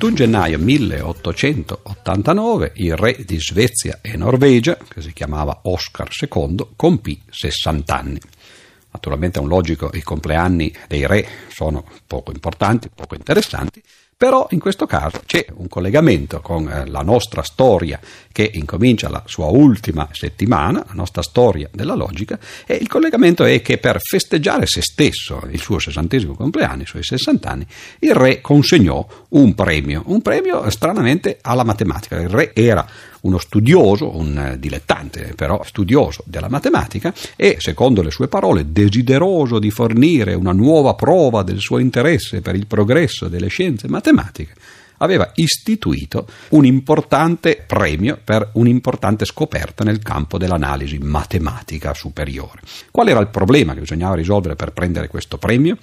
21 gennaio 1889 il re di Svezia e Norvegia, che si chiamava Oscar II, compì 60 anni. Naturalmente è un logico, i compleanni dei re sono poco importanti, poco interessanti, però in questo caso c'è un collegamento con eh, la nostra storia che incomincia la sua ultima settimana, la nostra storia della logica, e il collegamento è che per festeggiare se stesso, il suo sessantesimo compleanno, i suoi 60 anni, il re consegnò un premio, un premio stranamente alla matematica. Il re era uno studioso, un dilettante però studioso della matematica e, secondo le sue parole, desideroso di fornire una nuova prova del suo interesse per il progresso delle scienze matematiche, aveva istituito un importante premio per un'importante scoperta nel campo dell'analisi matematica superiore. Qual era il problema che bisognava risolvere per prendere questo premio?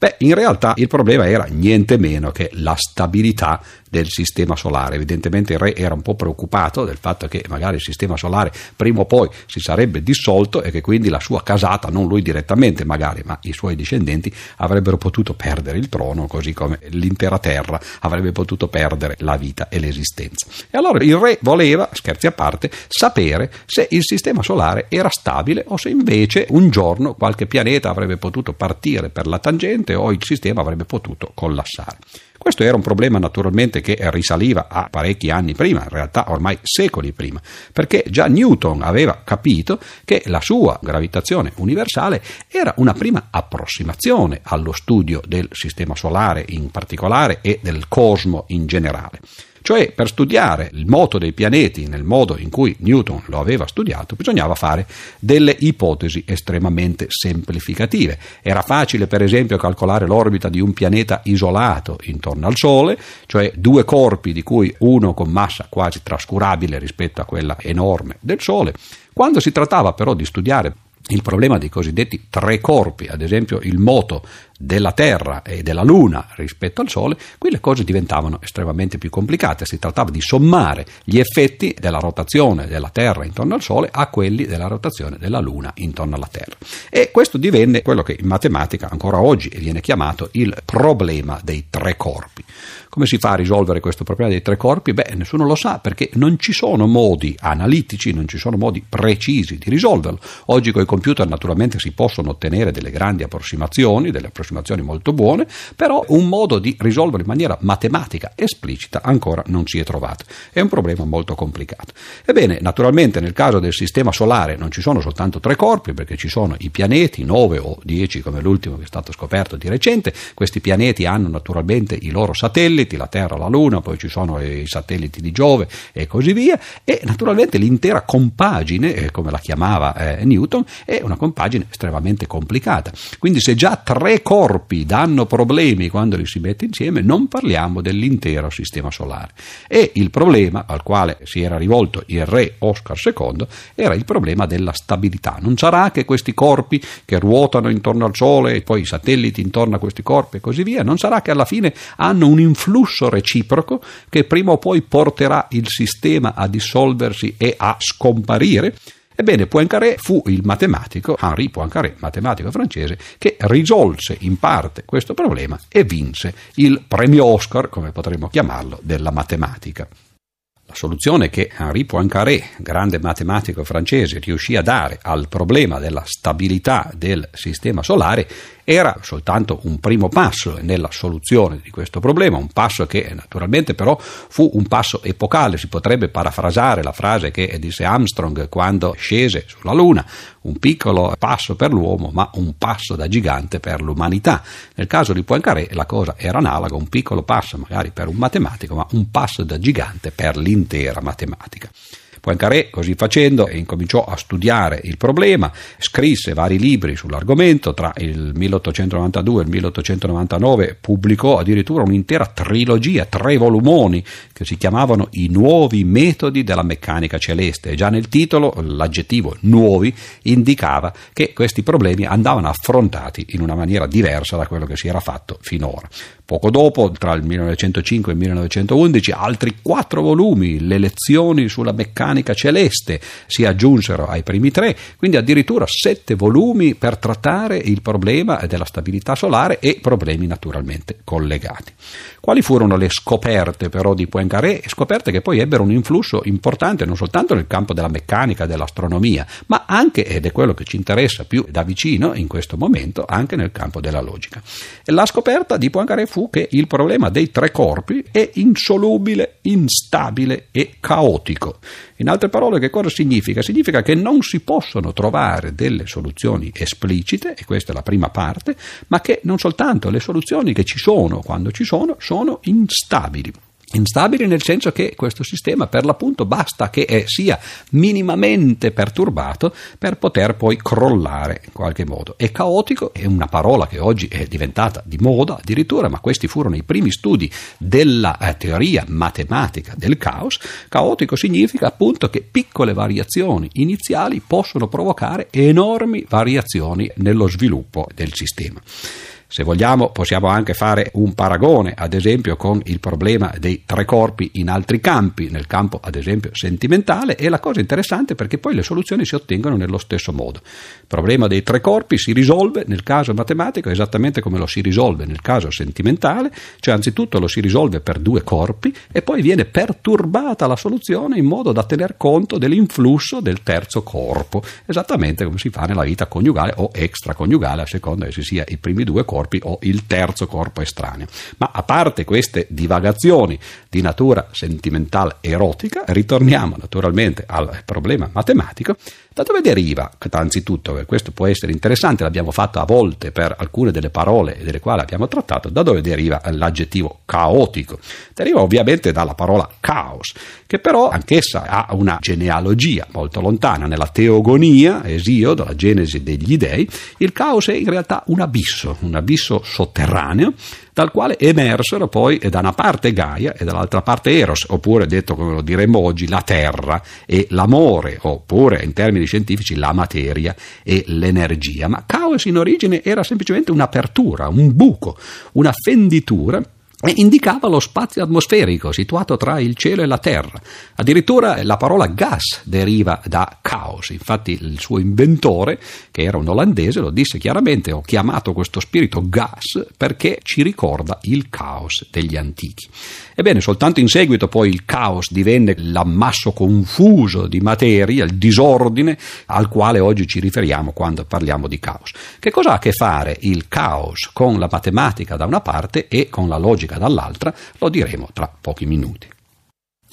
Beh, in realtà il problema era niente meno che la stabilità del sistema solare. Evidentemente il re era un po' preoccupato del fatto che magari il sistema solare prima o poi si sarebbe dissolto e che quindi la sua casata, non lui direttamente magari, ma i suoi discendenti avrebbero potuto perdere il trono, così come l'intera terra avrebbe potuto perdere la vita e l'esistenza. E allora il re voleva, scherzi a parte, sapere se il sistema solare era stabile o se invece un giorno qualche pianeta avrebbe potuto partire per la tangente morte o il sistema avrebbe potuto collassare. Questo era un problema naturalmente che risaliva a parecchi anni prima, in realtà ormai secoli prima, perché già Newton aveva capito che la sua gravitazione universale era una prima approssimazione allo studio del sistema solare in particolare e del cosmo in generale. Cioè, per studiare il moto dei pianeti nel modo in cui Newton lo aveva studiato, bisognava fare delle ipotesi estremamente semplificative. Era facile, per esempio, calcolare l'orbita di un pianeta isolato intorno al Sole, cioè due corpi di cui uno con massa quasi trascurabile rispetto a quella enorme del Sole. Quando si trattava però di studiare il problema dei cosiddetti tre corpi, ad esempio il moto della Terra e della Luna rispetto al Sole, qui le cose diventavano estremamente più complicate. Si trattava di sommare gli effetti della rotazione della Terra intorno al Sole a quelli della rotazione della Luna intorno alla Terra. E questo divenne quello che in matematica ancora oggi viene chiamato il problema dei tre corpi. Come si fa a risolvere questo problema dei tre corpi? Beh, nessuno lo sa perché non ci sono modi analitici, non ci sono modi precisi di risolverlo. Oggi con i computer naturalmente si possono ottenere delle grandi approssimazioni, delle approssimazioni molto buone, però un modo di risolverlo in maniera matematica esplicita ancora non si è trovato. È un problema molto complicato. Ebbene, naturalmente nel caso del sistema solare non ci sono soltanto tre corpi perché ci sono i pianeti, 9 o 10 come l'ultimo che è stato scoperto di recente. Questi pianeti hanno naturalmente i loro satelliti satelliti, la Terra, la Luna, poi ci sono i satelliti di Giove e così via, e naturalmente l'intera compagine, eh, come la chiamava eh, Newton, è una compagine estremamente complicata. Quindi se già tre corpi danno problemi quando li si mette insieme, non parliamo dell'intero sistema solare. E il problema al quale si era rivolto il re Oscar II era il problema della stabilità. Non sarà che questi corpi che ruotano intorno al Sole e poi i satelliti intorno a questi corpi e così via, non sarà che alla fine hanno un'influenza flusso reciproco che prima o poi porterà il sistema a dissolversi e a scomparire? Ebbene, Poincaré fu il matematico, Henri Poincaré, matematico francese, che risolse in parte questo problema e vinse il premio Oscar, come potremmo chiamarlo, della matematica. La soluzione che Henri Poincaré, grande matematico francese, riuscì a dare al problema della stabilità del sistema solare era soltanto un primo passo nella soluzione di questo problema, un passo che naturalmente però fu un passo epocale, si potrebbe parafrasare la frase che disse Armstrong quando scese sulla Luna, un piccolo passo per l'uomo ma un passo da gigante per l'umanità. Nel caso di Poincaré la cosa era analoga, un piccolo passo magari per un matematico ma un passo da gigante per l'intera matematica. Poincaré, così facendo, incominciò a studiare il problema, scrisse vari libri sull'argomento, tra il 1892 e il 1899 pubblicò addirittura un'intera trilogia, tre volumoni, che si chiamavano I nuovi metodi della meccanica celeste. Già nel titolo l'aggettivo nuovi indicava che questi problemi andavano affrontati in una maniera diversa da quello che si era fatto finora. Poco dopo, tra il 1905 e il 1911, altri quattro volumi, Le lezioni sulla meccanica celeste si aggiunsero ai primi tre, quindi addirittura sette volumi per trattare il problema della stabilità solare e problemi naturalmente collegati. Quali furono le scoperte però di Poincaré? Scoperte che poi ebbero un influsso importante non soltanto nel campo della meccanica dell'astronomia, ma anche, ed è quello che ci interessa più da vicino in questo momento, anche nel campo della logica. E la scoperta di Poincaré fu che il problema dei tre corpi è insolubile, instabile e caotico. In altre parole, che cosa significa? Significa che non si possono trovare delle soluzioni esplicite, e questa è la prima parte, ma che non soltanto le soluzioni che ci sono quando ci sono sono instabili. Instabili nel senso che questo sistema per l'appunto basta che sia minimamente perturbato per poter poi crollare in qualche modo. E caotico è una parola che oggi è diventata di moda addirittura, ma questi furono i primi studi della eh, teoria matematica del caos. Caotico significa appunto che piccole variazioni iniziali possono provocare enormi variazioni nello sviluppo del sistema. Se vogliamo possiamo anche fare un paragone, ad esempio, con il problema dei tre corpi in altri campi, nel campo ad esempio sentimentale, e la cosa interessante è perché poi le soluzioni si ottengono nello stesso modo. Il problema dei tre corpi si risolve nel caso matematico esattamente come lo si risolve nel caso sentimentale, cioè anzitutto lo si risolve per due corpi e poi viene perturbata la soluzione in modo da tener conto dell'influsso del terzo corpo, esattamente come si fa nella vita coniugale o extraconiugale, a seconda che si sia i primi due corpi corpi o il terzo corpo estraneo. Ma a parte queste divagazioni di natura sentimentale erotica, ritorniamo naturalmente al problema matematico da dove deriva, anzitutto, e questo può essere interessante, l'abbiamo fatto a volte per alcune delle parole delle quali abbiamo trattato, da dove deriva l'aggettivo caotico? Deriva ovviamente dalla parola caos, che però anch'essa ha una genealogia molto lontana. Nella teogonia, Esiodo, la genesi degli dei, il caos è in realtà un abisso, un abisso sotterraneo dal quale emersero poi da una parte Gaia e dall'altra parte Eros, oppure detto come lo diremmo oggi la terra e l'amore, oppure in termini scientifici la materia e l'energia. Ma caos in origine era semplicemente un'apertura, un buco, una fenditura e indicava lo spazio atmosferico situato tra il cielo e la terra. Addirittura la parola gas deriva da caos, infatti il suo inventore, che era un olandese, lo disse chiaramente, ho chiamato questo spirito gas perché ci ricorda il caos degli antichi. Ebbene, soltanto in seguito poi il caos divenne l'ammasso confuso di materia, il disordine al quale oggi ci riferiamo quando parliamo di caos. Che cosa ha a che fare il caos con la matematica da una parte e con la logica dall'altra, lo diremo tra pochi minuti.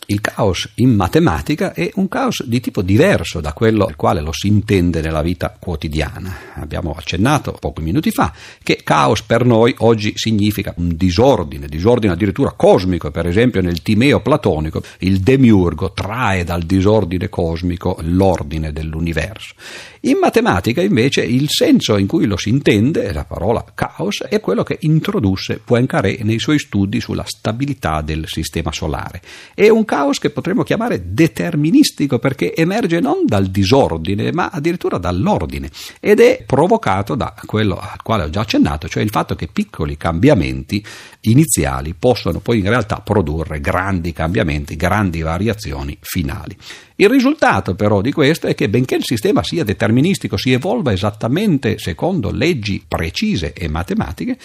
Il caos in matematica è un caos di tipo diverso da quello al quale lo si intende nella vita quotidiana. Abbiamo accennato pochi minuti fa che caos per noi oggi significa un disordine, disordine addirittura cosmico, per esempio nel Timeo platonico il demiurgo trae dal disordine cosmico l'ordine dell'universo. In matematica invece il senso in cui lo si intende, la parola caos, è quello che introdusse Poincaré nei suoi studi sulla stabilità del sistema solare. È un caos che potremmo chiamare deterministico perché emerge non dal disordine ma addirittura dall'ordine ed è provocato da quello al quale ho già accennato, cioè il fatto che piccoli cambiamenti iniziali possono poi in realtà produrre grandi cambiamenti, grandi variazioni finali. Il risultato però di questo è che benché il sistema sia deterministico, si evolva esattamente secondo leggi precise e matematiche,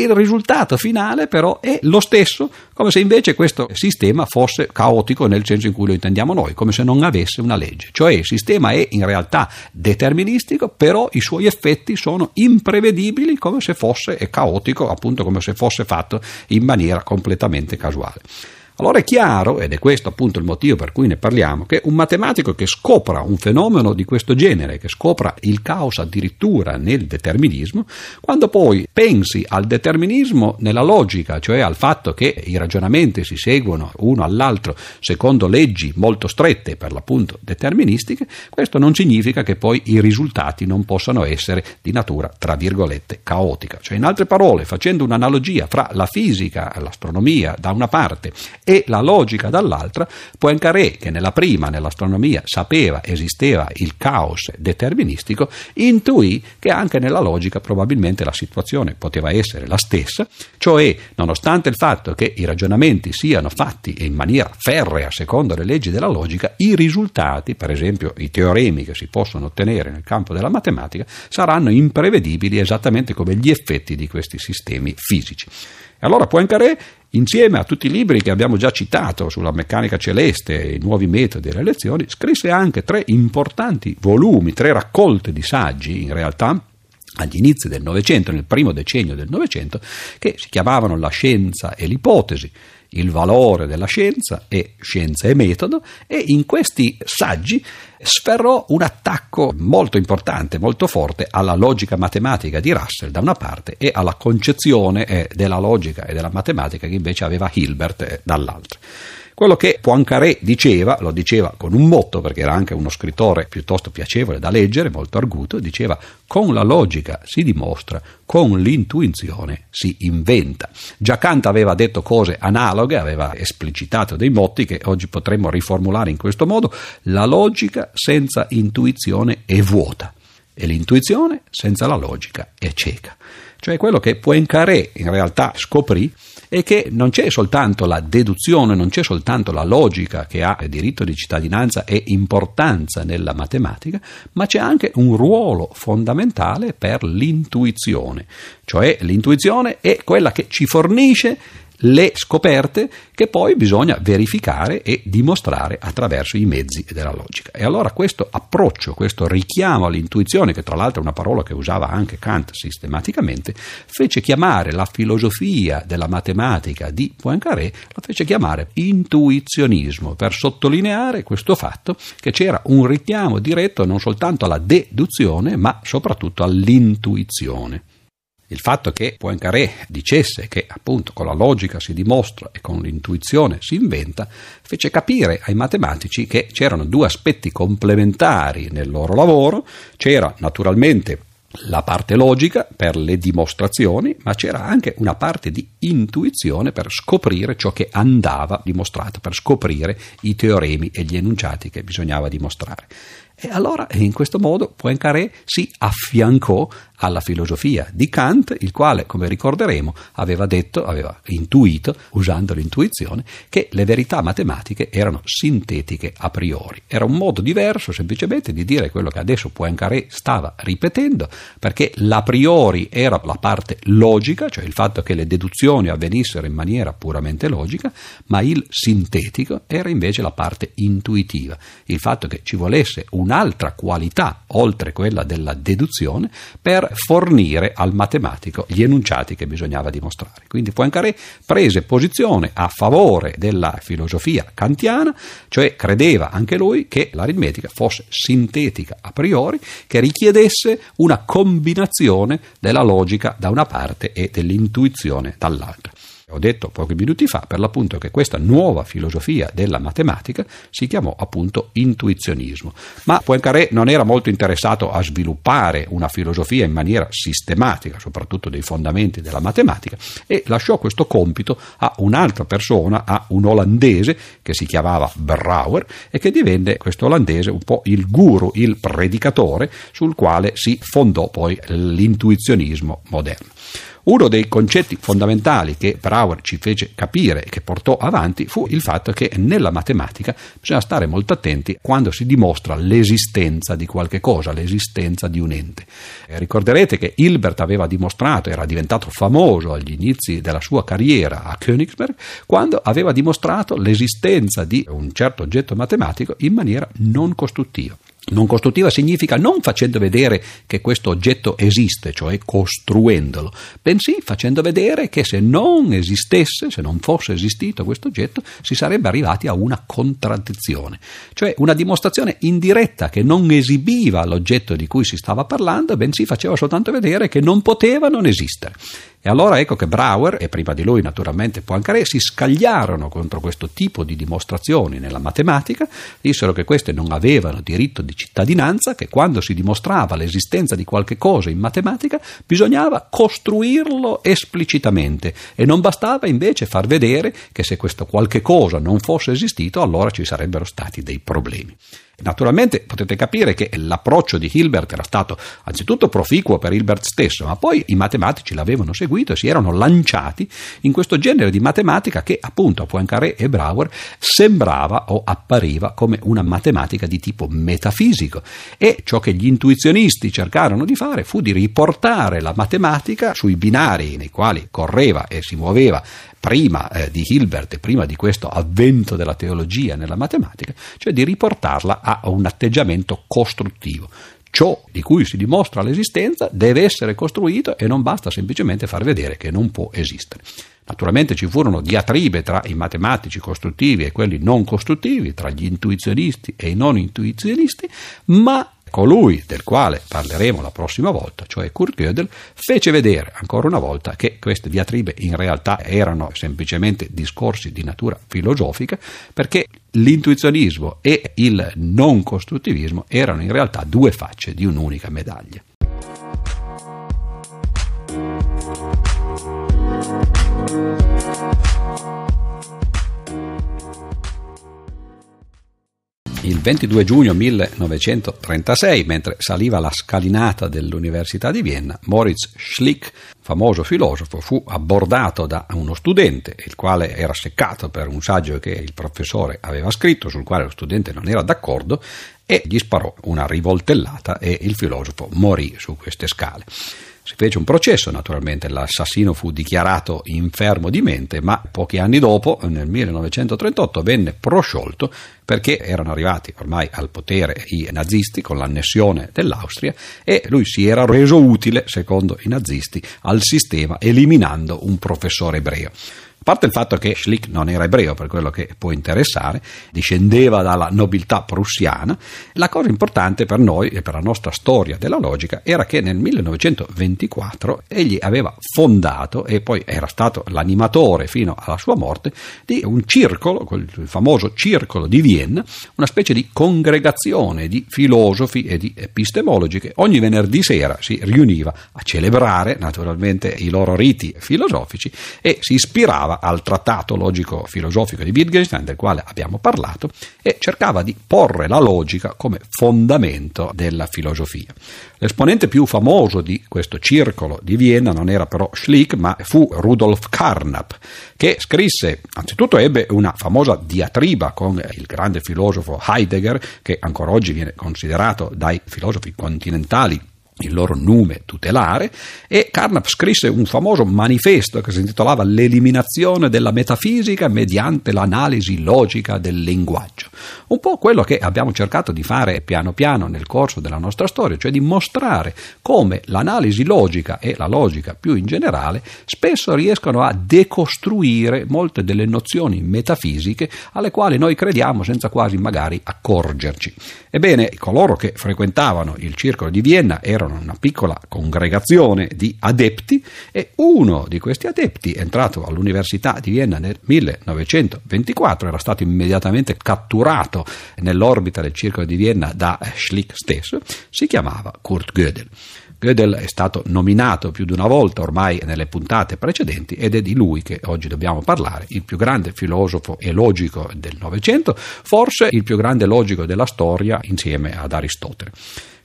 il risultato finale però è lo stesso, come se invece questo sistema fosse caotico nel senso in cui lo intendiamo noi, come se non avesse una legge. Cioè il sistema è in realtà deterministico, però i suoi effetti sono imprevedibili come se fosse caotico, appunto come se fosse fatto in maniera completamente casuale. Allora è chiaro, ed è questo appunto il motivo per cui ne parliamo, che un matematico che scopra un fenomeno di questo genere, che scopra il caos addirittura nel determinismo, quando poi pensi al determinismo nella logica, cioè al fatto che i ragionamenti si seguono uno all'altro secondo leggi molto strette, per l'appunto deterministiche, questo non significa che poi i risultati non possano essere di natura, tra virgolette, caotica. Cioè, in altre parole, facendo un'analogia fra la fisica, l'astronomia da una parte e la logica dall'altra, Poincaré, che nella prima, nell'astronomia, sapeva esisteva il caos deterministico, intuì che anche nella logica probabilmente la situazione poteva essere la stessa, cioè nonostante il fatto che i ragionamenti siano fatti in maniera ferrea secondo le leggi della logica, i risultati, per esempio i teoremi che si possono ottenere nel campo della matematica, saranno imprevedibili esattamente come gli effetti di questi sistemi fisici. E allora Poincaré, insieme a tutti i libri che abbiamo già citato sulla meccanica celeste e i nuovi metodi delle lezioni, scrisse anche tre importanti volumi, tre raccolte di saggi, in realtà, agli inizi del Novecento, nel primo decennio del Novecento, che si chiamavano La scienza e l'ipotesi, il valore della scienza e scienza e metodo e in questi saggi sferrò un attacco molto importante, molto forte alla logica matematica di Russell da una parte e alla concezione eh, della logica e della matematica che invece aveva Hilbert eh, dall'altra. Quello che Poincaré diceva, lo diceva con un motto perché era anche uno scrittore piuttosto piacevole da leggere, molto arguto, diceva con la logica si dimostra, con l'intuizione si inventa. Già Kant aveva detto cose analoghe, aveva esplicitato dei motti che oggi potremmo riformulare in questo modo, la logica senza intuizione è vuota e l'intuizione senza la logica è cieca. Cioè quello che Poincaré in realtà scoprì è che non c'è soltanto la deduzione, non c'è soltanto la logica che ha diritto di cittadinanza e importanza nella matematica, ma c'è anche un ruolo fondamentale per l'intuizione, cioè l'intuizione è quella che ci fornisce le scoperte che poi bisogna verificare e dimostrare attraverso i mezzi della logica. E allora questo approccio, questo richiamo all'intuizione, che tra l'altro è una parola che usava anche Kant sistematicamente, fece chiamare la filosofia della matematica di Poincaré, la fece chiamare intuizionismo, per sottolineare questo fatto che c'era un richiamo diretto non soltanto alla deduzione, ma soprattutto all'intuizione. Il fatto che Poincaré dicesse che appunto con la logica si dimostra e con l'intuizione si inventa, fece capire ai matematici che c'erano due aspetti complementari nel loro lavoro, c'era naturalmente la parte logica per le dimostrazioni, ma c'era anche una parte di intuizione per scoprire ciò che andava dimostrato, per scoprire i teoremi e gli enunciati che bisognava dimostrare. E allora in questo modo Poincaré si affiancò alla filosofia di Kant, il quale, come ricorderemo, aveva detto, aveva intuito, usando l'intuizione, che le verità matematiche erano sintetiche a priori. Era un modo diverso semplicemente di dire quello che adesso Poincaré stava ripetendo, perché l'a priori era la parte logica, cioè il fatto che le deduzioni avvenissero in maniera puramente logica, ma il sintetico era invece la parte intuitiva, il fatto che ci volesse un'altra qualità, oltre quella della deduzione, per fornire al matematico gli enunciati che bisognava dimostrare. Quindi Poincaré prese posizione a favore della filosofia kantiana, cioè credeva anche lui che l'aritmetica fosse sintetica a priori, che richiedesse una combinazione della logica da una parte e dell'intuizione dall'altra. Ho detto pochi minuti fa per l'appunto che questa nuova filosofia della matematica si chiamò appunto intuizionismo, ma Poincaré non era molto interessato a sviluppare una filosofia in maniera sistematica, soprattutto dei fondamenti della matematica, e lasciò questo compito a un'altra persona, a un olandese che si chiamava Brouwer e che divenne questo olandese un po' il guru, il predicatore sul quale si fondò poi l'intuizionismo moderno. Uno dei concetti fondamentali che Brouwer ci fece capire e che portò avanti fu il fatto che nella matematica bisogna stare molto attenti quando si dimostra l'esistenza di qualche cosa, l'esistenza di un ente. E ricorderete che Hilbert aveva dimostrato, era diventato famoso agli inizi della sua carriera a Königsberg, quando aveva dimostrato l'esistenza di un certo oggetto matematico in maniera non costruttiva. Non costruttiva significa non facendo vedere che questo oggetto esiste, cioè costruendolo, bensì facendo vedere che se non esistesse, se non fosse esistito questo oggetto, si sarebbe arrivati a una contraddizione, cioè una dimostrazione indiretta che non esibiva l'oggetto di cui si stava parlando, bensì faceva soltanto vedere che non poteva non esistere. E allora ecco che Brauer e prima di lui naturalmente Poincaré si scagliarono contro questo tipo di dimostrazioni nella matematica, dissero che queste non avevano diritto di cittadinanza, che quando si dimostrava l'esistenza di qualche cosa in matematica bisognava costruirlo esplicitamente e non bastava invece far vedere che se questo qualche cosa non fosse esistito allora ci sarebbero stati dei problemi. Naturalmente potete capire che l'approccio di Hilbert era stato anzitutto proficuo per Hilbert stesso, ma poi i matematici l'avevano seguito e si erano lanciati in questo genere di matematica che appunto a Poincaré e Brauer sembrava o appariva come una matematica di tipo metafisico. E ciò che gli intuizionisti cercarono di fare fu di riportare la matematica sui binari nei quali correva e si muoveva prima eh, di Hilbert e prima di questo avvento della teologia nella matematica, cioè di riportarla a un atteggiamento costruttivo. Ciò di cui si dimostra l'esistenza deve essere costruito e non basta semplicemente far vedere che non può esistere. Naturalmente ci furono diatribe tra i matematici costruttivi e quelli non costruttivi, tra gli intuizionisti e i non intuizionisti, ma colui del quale parleremo la prossima volta, cioè Kurt Gödel, fece vedere ancora una volta che queste diatribe in realtà erano semplicemente discorsi di natura filosofica, perché l'intuizionismo e il non costruttivismo erano in realtà due facce di un'unica medaglia. Il 22 giugno 1936, mentre saliva la scalinata dell'Università di Vienna, Moritz Schlick, famoso filosofo, fu abbordato da uno studente, il quale era seccato per un saggio che il professore aveva scritto, sul quale lo studente non era d'accordo, e gli sparò una rivoltellata e il filosofo morì su queste scale. Si fece un processo, naturalmente, l'assassino fu dichiarato infermo di mente, ma pochi anni dopo, nel 1938, venne prosciolto perché erano arrivati ormai al potere i nazisti con l'annessione dell'Austria e lui si era reso utile, secondo i nazisti, al sistema eliminando un professore ebreo. Parte il fatto che Schlick non era ebreo, per quello che può interessare, discendeva dalla nobiltà prussiana, la cosa importante per noi e per la nostra storia della logica era che nel 1924 egli aveva fondato e poi era stato l'animatore fino alla sua morte di un circolo, il famoso circolo di Vienna, una specie di congregazione di filosofi e di epistemologi che ogni venerdì sera si riuniva a celebrare naturalmente i loro riti filosofici e si ispirava al trattato logico-filosofico di Wittgenstein, del quale abbiamo parlato, e cercava di porre la logica come fondamento della filosofia. L'esponente più famoso di questo circolo di Vienna non era però Schlick, ma fu Rudolf Carnap, che scrisse, anzitutto ebbe una famosa diatriba con il grande filosofo Heidegger, che ancora oggi viene considerato dai filosofi continentali il loro nome tutelare e Carnap scrisse un famoso manifesto che si intitolava L'eliminazione della metafisica mediante l'analisi logica del linguaggio. Un po' quello che abbiamo cercato di fare piano piano nel corso della nostra storia, cioè di mostrare come l'analisi logica e la logica più in generale spesso riescono a decostruire molte delle nozioni metafisiche alle quali noi crediamo senza quasi magari accorgerci. Ebbene, coloro che frequentavano il circolo di Vienna erano erano una piccola congregazione di adepti e uno di questi adepti, entrato all'Università di Vienna nel 1924, era stato immediatamente catturato nell'orbita del circolo di Vienna da Schlick stesso, si chiamava Kurt Gödel. Gödel è stato nominato più di una volta ormai nelle puntate precedenti ed è di lui che oggi dobbiamo parlare, il più grande filosofo e logico del Novecento, forse il più grande logico della storia insieme ad Aristotele.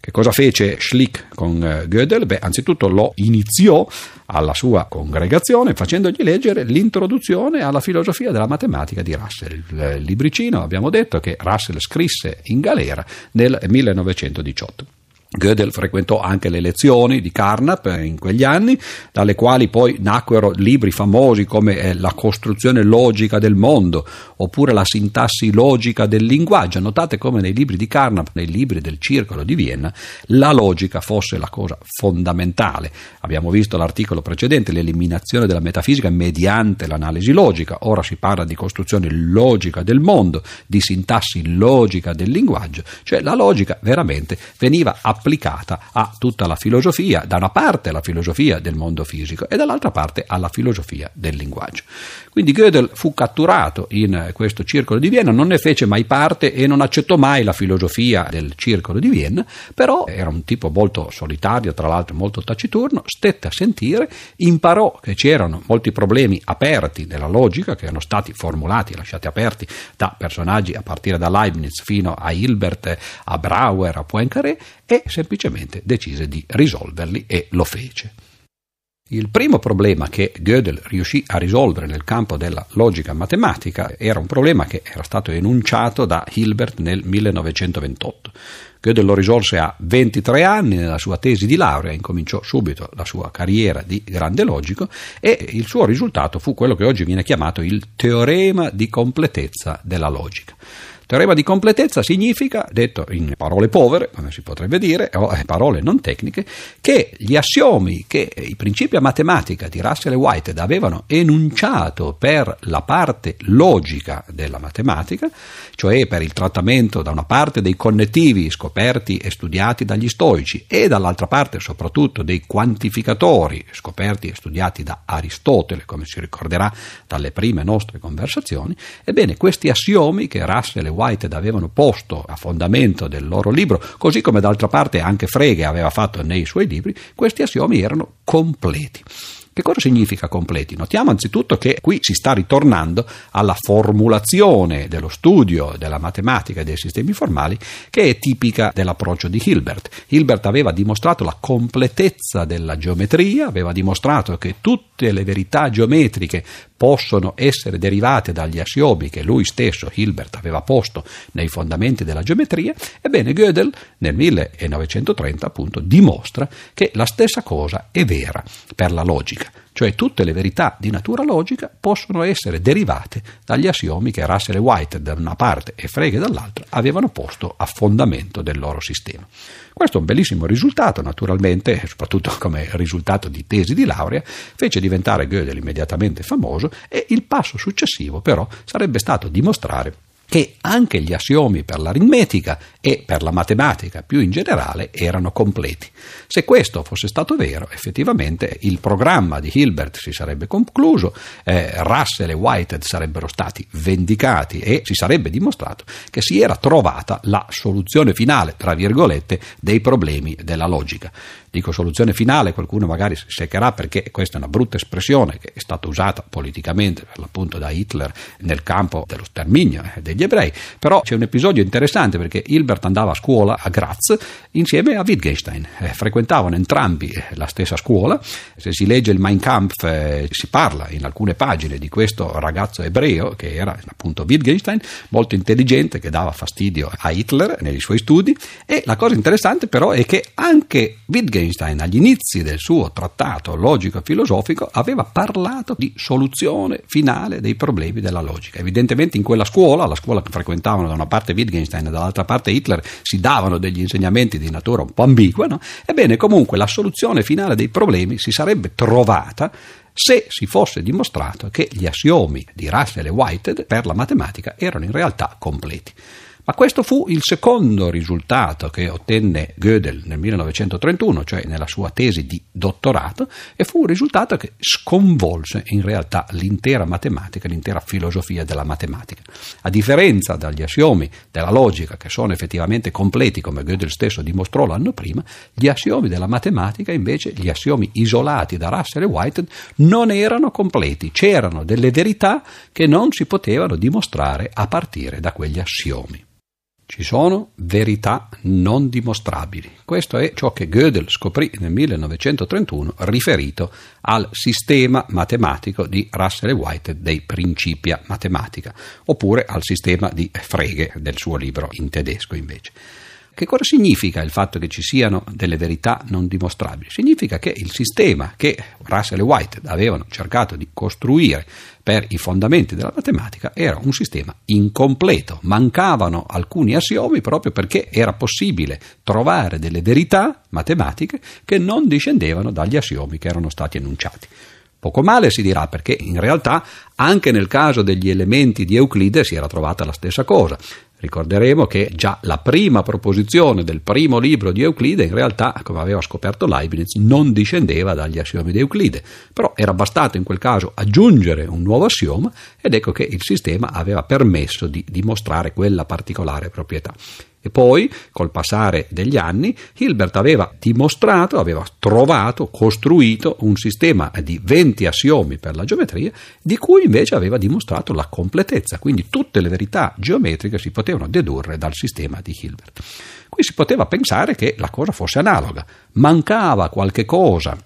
Che cosa fece Schlick con eh, Gödel? Beh, anzitutto lo iniziò alla sua congregazione facendogli leggere l'introduzione alla filosofia della matematica di Russell. Il libricino abbiamo detto che Russell scrisse in galera nel 1918. Gödel frequentò anche le lezioni di Carnap in quegli anni, dalle quali poi nacquero libri famosi come eh, La costruzione logica del mondo oppure La sintassi logica del linguaggio. Notate come nei libri di Carnap, nei libri del Circolo di Vienna, la logica fosse la cosa fondamentale. Abbiamo visto l'articolo precedente, l'eliminazione della metafisica mediante l'analisi logica. Ora si parla di costruzione logica del mondo, di sintassi logica del linguaggio, cioè la logica veramente veniva applicata applicata a tutta la filosofia, da una parte la filosofia del mondo fisico e dall'altra parte alla filosofia del linguaggio. Quindi Gödel fu catturato in questo circolo di Vienna, non ne fece mai parte e non accettò mai la filosofia del circolo di Vienna, però era un tipo molto solitario, tra l'altro molto taciturno, stette a sentire, imparò che c'erano molti problemi aperti nella logica che erano stati formulati, lasciati aperti da personaggi a partire da Leibniz fino a Hilbert, a Brauer, a Poincaré e semplicemente decise di risolverli e lo fece. Il primo problema che Gödel riuscì a risolvere nel campo della logica matematica era un problema che era stato enunciato da Hilbert nel 1928. Gödel lo risolse a 23 anni nella sua tesi di laurea, incominciò subito la sua carriera di grande logico e il suo risultato fu quello che oggi viene chiamato il teorema di completezza della logica. Teorema di completezza significa, detto in parole povere, come si potrebbe dire, o parole non tecniche, che gli assiomi che i principi a matematica di Russell e Whitehead avevano enunciato per la parte logica della matematica, cioè per il trattamento da una parte dei connettivi scoperti e studiati dagli stoici e dall'altra parte soprattutto dei quantificatori scoperti e studiati da Aristotele, come si ricorderà dalle prime nostre conversazioni, ebbene questi assiomi che Russell e Whitehead Whitehead avevano posto a fondamento del loro libro, così come d'altra parte anche Frege aveva fatto nei suoi libri, questi assiomi erano completi. Che cosa significa completi? Notiamo anzitutto che qui si sta ritornando alla formulazione dello studio della matematica e dei sistemi formali che è tipica dell'approccio di Hilbert. Hilbert aveva dimostrato la completezza della geometria, aveva dimostrato che tutte le verità geometriche possono essere derivate dagli assiomi che lui stesso, Hilbert, aveva posto nei fondamenti della geometria, ebbene Gödel nel 1930 appunto dimostra che la stessa cosa è vera per la logica cioè tutte le verità di natura logica possono essere derivate dagli assiomi che Russell e White da una parte e Frege dall'altra avevano posto a fondamento del loro sistema. Questo è un bellissimo risultato, naturalmente, soprattutto come risultato di tesi di laurea, fece diventare Gödel immediatamente famoso e il passo successivo però sarebbe stato dimostrare che anche gli assiomi per l'aritmetica e per la matematica più in generale erano completi. Se questo fosse stato vero, effettivamente il programma di Hilbert si sarebbe concluso, eh, Russell e Whitehead sarebbero stati vendicati e si sarebbe dimostrato che si era trovata la soluzione finale, tra virgolette, dei problemi della logica dico soluzione finale, qualcuno magari si seccherà perché questa è una brutta espressione che è stata usata politicamente per l'appunto da Hitler nel campo dello sterminio eh, degli ebrei, però c'è un episodio interessante perché Hilbert andava a scuola a Graz insieme a Wittgenstein, eh, frequentavano entrambi eh, la stessa scuola, se si legge il Mein Kampf eh, si parla in alcune pagine di questo ragazzo ebreo che era appunto Wittgenstein, molto intelligente che dava fastidio a Hitler nei suoi studi. E la cosa interessante però è che anche Wittgenstein agli inizi del suo trattato logico-filosofico aveva parlato di soluzione finale dei problemi della logica. Evidentemente in quella scuola, la scuola che frequentavano da una parte Wittgenstein e dall'altra parte Hitler, si davano degli insegnamenti di natura un po' ambigua, no? ebbene comunque la soluzione finale dei problemi si sarebbe trovata se si fosse dimostrato che gli assiomi di Russell e Whitehead per la matematica erano in realtà completi. Ma questo fu il secondo risultato che ottenne Gödel nel 1931, cioè nella sua tesi di dottorato, e fu un risultato che sconvolse in realtà l'intera matematica, l'intera filosofia della matematica. A differenza dagli assiomi della logica, che sono effettivamente completi, come Gödel stesso dimostrò l'anno prima, gli assiomi della matematica, invece, gli assiomi isolati da Russell e Whitehead, non erano completi, c'erano delle verità che non si potevano dimostrare a partire da quegli assiomi. Ci sono verità non dimostrabili. Questo è ciò che Gödel scoprì nel 1931 riferito al sistema matematico di Russell e White dei Principia Matematica, oppure al sistema di Frege del suo libro in tedesco invece. Che cosa significa il fatto che ci siano delle verità non dimostrabili? Significa che il sistema che Russell e White avevano cercato di costruire per i fondamenti della matematica era un sistema incompleto, mancavano alcuni assiomi proprio perché era possibile trovare delle verità matematiche che non discendevano dagli assiomi che erano stati enunciati. Poco male si dirà perché in realtà anche nel caso degli elementi di Euclide si era trovata la stessa cosa. Ricorderemo che già la prima proposizione del primo libro di Euclide in realtà, come aveva scoperto Leibniz, non discendeva dagli assiomi di Euclide, però era bastato in quel caso aggiungere un nuovo assioma ed ecco che il sistema aveva permesso di dimostrare quella particolare proprietà. E poi, col passare degli anni, Hilbert aveva dimostrato, aveva trovato, costruito un sistema di 20 assiomi per la geometria, di cui invece aveva dimostrato la completezza, quindi tutte le verità geometriche si potevano dedurre dal sistema di Hilbert. Qui si poteva pensare che la cosa fosse analoga, mancava qualche cosa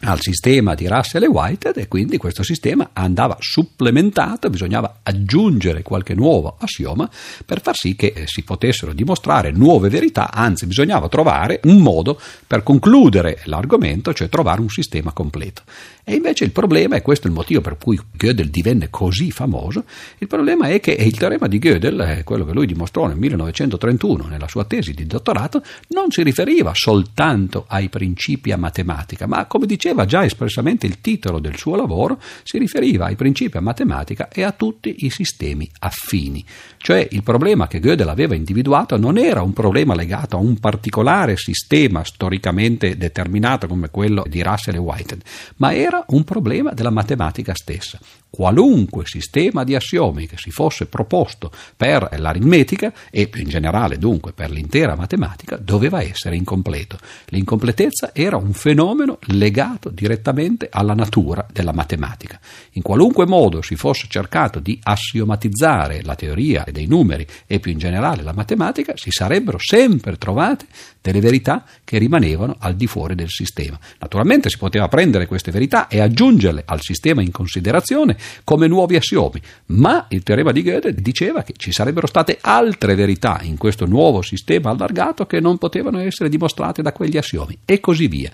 al sistema di Russell e Whitehead e quindi questo sistema andava supplementato, bisognava aggiungere qualche nuovo assioma per far sì che si potessero dimostrare nuove verità, anzi bisognava trovare un modo per concludere l'argomento, cioè trovare un sistema completo. E invece il problema, e questo è il motivo per cui Gödel divenne così famoso, il problema è che il teorema di Gödel, quello che lui dimostrò nel 1931 nella sua tesi di dottorato, non si riferiva soltanto ai principi a matematica, ma come diceva già espressamente il titolo del suo lavoro, si riferiva ai principi a matematica e a tutti i sistemi affini. Cioè il problema che Gödel aveva individuato non era un problema legato a un particolare sistema storicamente determinato come quello di Russell e Whitehead, ma era un problema della matematica stessa. Qualunque sistema di assiomi che si fosse proposto per l'aritmetica e più in generale dunque per l'intera matematica doveva essere incompleto. L'incompletezza era un fenomeno legato direttamente alla natura della matematica. In qualunque modo si fosse cercato di assiomatizzare la teoria dei numeri e più in generale la matematica, si sarebbero sempre trovate delle verità che rimanevano al di fuori del sistema. Naturalmente si poteva prendere queste verità e aggiungerle al sistema in considerazione come nuovi assiomi, ma il teorema di Gödel diceva che ci sarebbero state altre verità in questo nuovo sistema allargato che non potevano essere dimostrate da quegli assiomi e così via.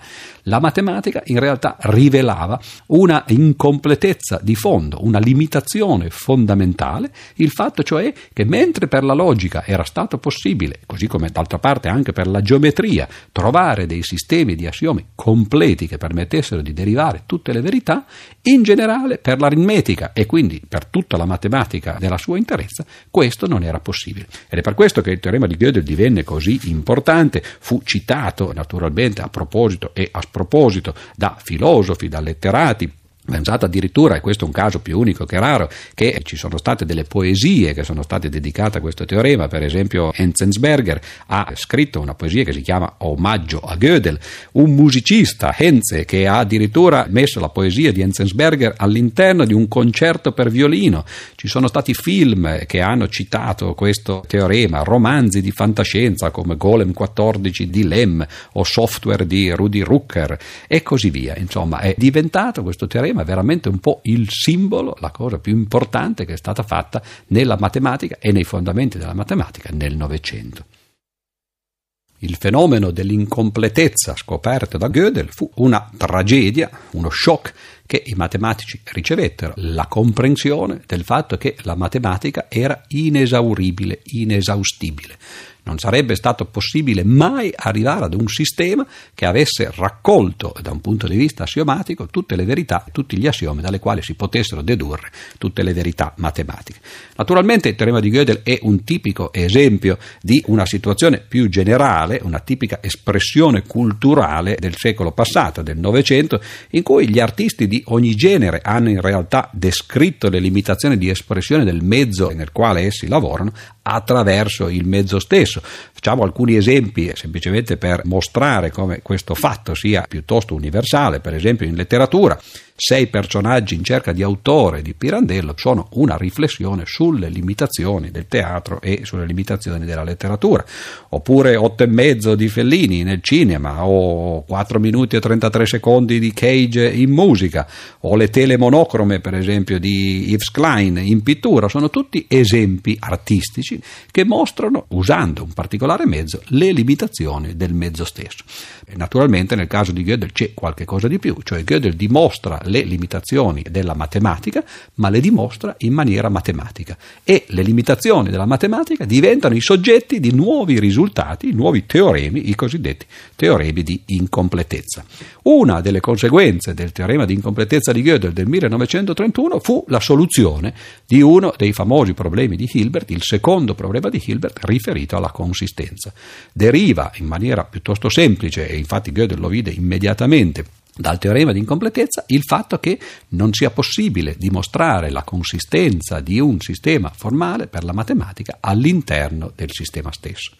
La matematica in realtà rivelava una incompletezza di fondo, una limitazione fondamentale, il fatto cioè che mentre per la logica era stato possibile, così come d'altra parte anche per la geometria, trovare dei sistemi di assiomi completi che permettessero di derivare tutte le verità, in generale per l'aritmetica e quindi per tutta la matematica nella sua interezza, questo non era possibile. Ed è per questo che il teorema di Gödel divenne così importante, fu citato naturalmente a proposito e a sproposito da filosofi, da letterati, Pensate addirittura, e questo è un caso più unico che raro, che ci sono state delle poesie che sono state dedicate a questo teorema, per esempio Enzensberger ha scritto una poesia che si chiama Omaggio a Gödel, un musicista, Henze, che ha addirittura messo la poesia di Enzensberger all'interno di un concerto per violino, ci sono stati film che hanno citato questo teorema, romanzi di fantascienza come Golem 14 di Lem o Software di Rudy Rucker e così via, insomma è diventato questo teorema ma è veramente un po' il simbolo, la cosa più importante che è stata fatta nella matematica e nei fondamenti della matematica nel Novecento. Il fenomeno dell'incompletezza scoperto da Gödel fu una tragedia, uno shock che i matematici ricevettero, la comprensione del fatto che la matematica era inesauribile, inesaustibile non sarebbe stato possibile mai arrivare ad un sistema che avesse raccolto da un punto di vista assiomatico tutte le verità, tutti gli assiomi dalle quali si potessero dedurre tutte le verità matematiche. Naturalmente il teorema di Gödel è un tipico esempio di una situazione più generale, una tipica espressione culturale del secolo passato, del Novecento, in cui gli artisti di ogni genere hanno in realtà descritto le limitazioni di espressione del mezzo nel quale essi lavorano attraverso il mezzo stesso. Facciamo alcuni esempi semplicemente per mostrare come questo fatto sia piuttosto universale, per esempio in letteratura sei personaggi in cerca di autore di Pirandello sono una riflessione sulle limitazioni del teatro e sulle limitazioni della letteratura. Oppure otto e mezzo di Fellini nel cinema, o 4 minuti e 33 secondi di Cage in musica, o le tele monocrome, per esempio, di Yves Klein in pittura, sono tutti esempi artistici che mostrano, usando un particolare mezzo, le limitazioni del mezzo stesso. E naturalmente nel caso di Gödel c'è qualche cosa di più, cioè Gödel dimostra le limitazioni della matematica, ma le dimostra in maniera matematica. E le limitazioni della matematica diventano i soggetti di nuovi risultati, nuovi teoremi, i cosiddetti teoremi di incompletezza. Una delle conseguenze del teorema di incompletezza di Gödel del 1931 fu la soluzione di uno dei famosi problemi di Hilbert, il secondo problema di Hilbert riferito alla consistenza. Deriva in maniera piuttosto semplice, e infatti Gödel lo vide immediatamente dal teorema di incompletezza il fatto che non sia possibile dimostrare la consistenza di un sistema formale per la matematica all'interno del sistema stesso.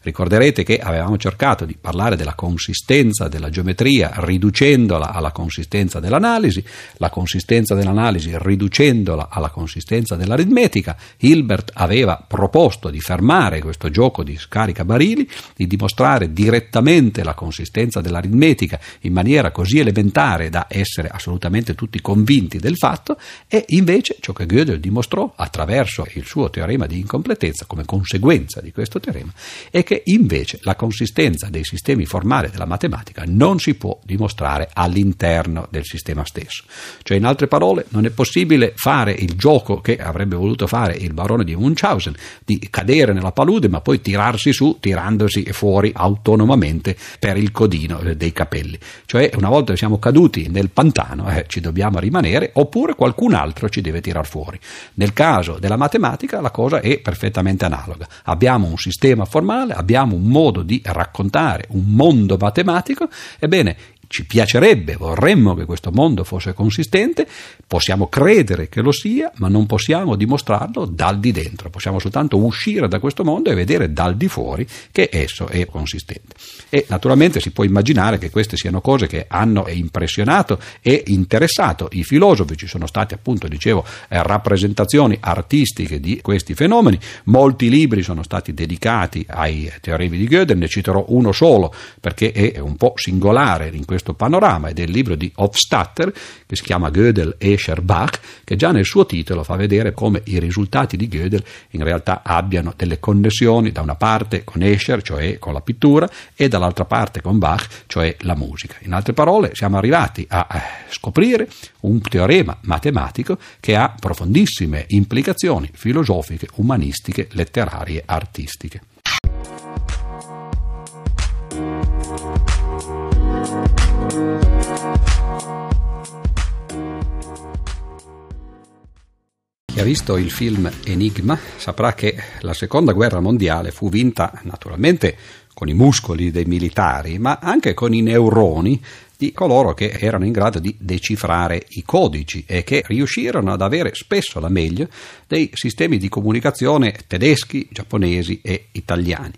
Ricorderete che avevamo cercato di parlare della consistenza della geometria riducendola alla consistenza dell'analisi, la consistenza dell'analisi riducendola alla consistenza dell'aritmetica. Hilbert aveva proposto di fermare questo gioco di scarica barili, di dimostrare direttamente la consistenza dell'aritmetica in maniera così elementare da essere assolutamente tutti convinti del fatto e invece ciò che Gödel dimostrò attraverso il suo teorema di incompletezza come conseguenza di questo teorema è che invece la consistenza dei sistemi formali della matematica non si può dimostrare all'interno del sistema stesso. Cioè, in altre parole, non è possibile fare il gioco che avrebbe voluto fare il barone di Munchausen, di cadere nella palude ma poi tirarsi su tirandosi fuori autonomamente per il codino dei capelli. Cioè, una volta che siamo caduti nel pantano, eh, ci dobbiamo rimanere, oppure qualcun altro ci deve tirar fuori. Nel caso della matematica la cosa è perfettamente analoga. Abbiamo un sistema formale, abbiamo un modo di raccontare un mondo matematico, ebbene ci piacerebbe, vorremmo che questo mondo fosse consistente, possiamo credere che lo sia, ma non possiamo dimostrarlo dal di dentro, possiamo soltanto uscire da questo mondo e vedere dal di fuori che esso è consistente. E naturalmente si può immaginare che queste siano cose che hanno impressionato e interessato i filosofi, ci sono state appunto, dicevo, eh, rappresentazioni artistiche di questi fenomeni, molti libri sono stati dedicati ai teoremi di Gödel, ne citerò uno solo perché è un po' singolare in questo questo panorama ed è il libro di Hofstadter che si chiama Gödel, Escher, Bach, che già nel suo titolo fa vedere come i risultati di Gödel in realtà abbiano delle connessioni da una parte con Escher, cioè con la pittura, e dall'altra parte con Bach, cioè la musica. In altre parole, siamo arrivati a scoprire un teorema matematico che ha profondissime implicazioni filosofiche, umanistiche, letterarie, artistiche. Chi ha visto il film Enigma saprà che la seconda guerra mondiale fu vinta naturalmente con i muscoli dei militari, ma anche con i neuroni di coloro che erano in grado di decifrare i codici e che riuscirono ad avere spesso la meglio dei sistemi di comunicazione tedeschi, giapponesi e italiani.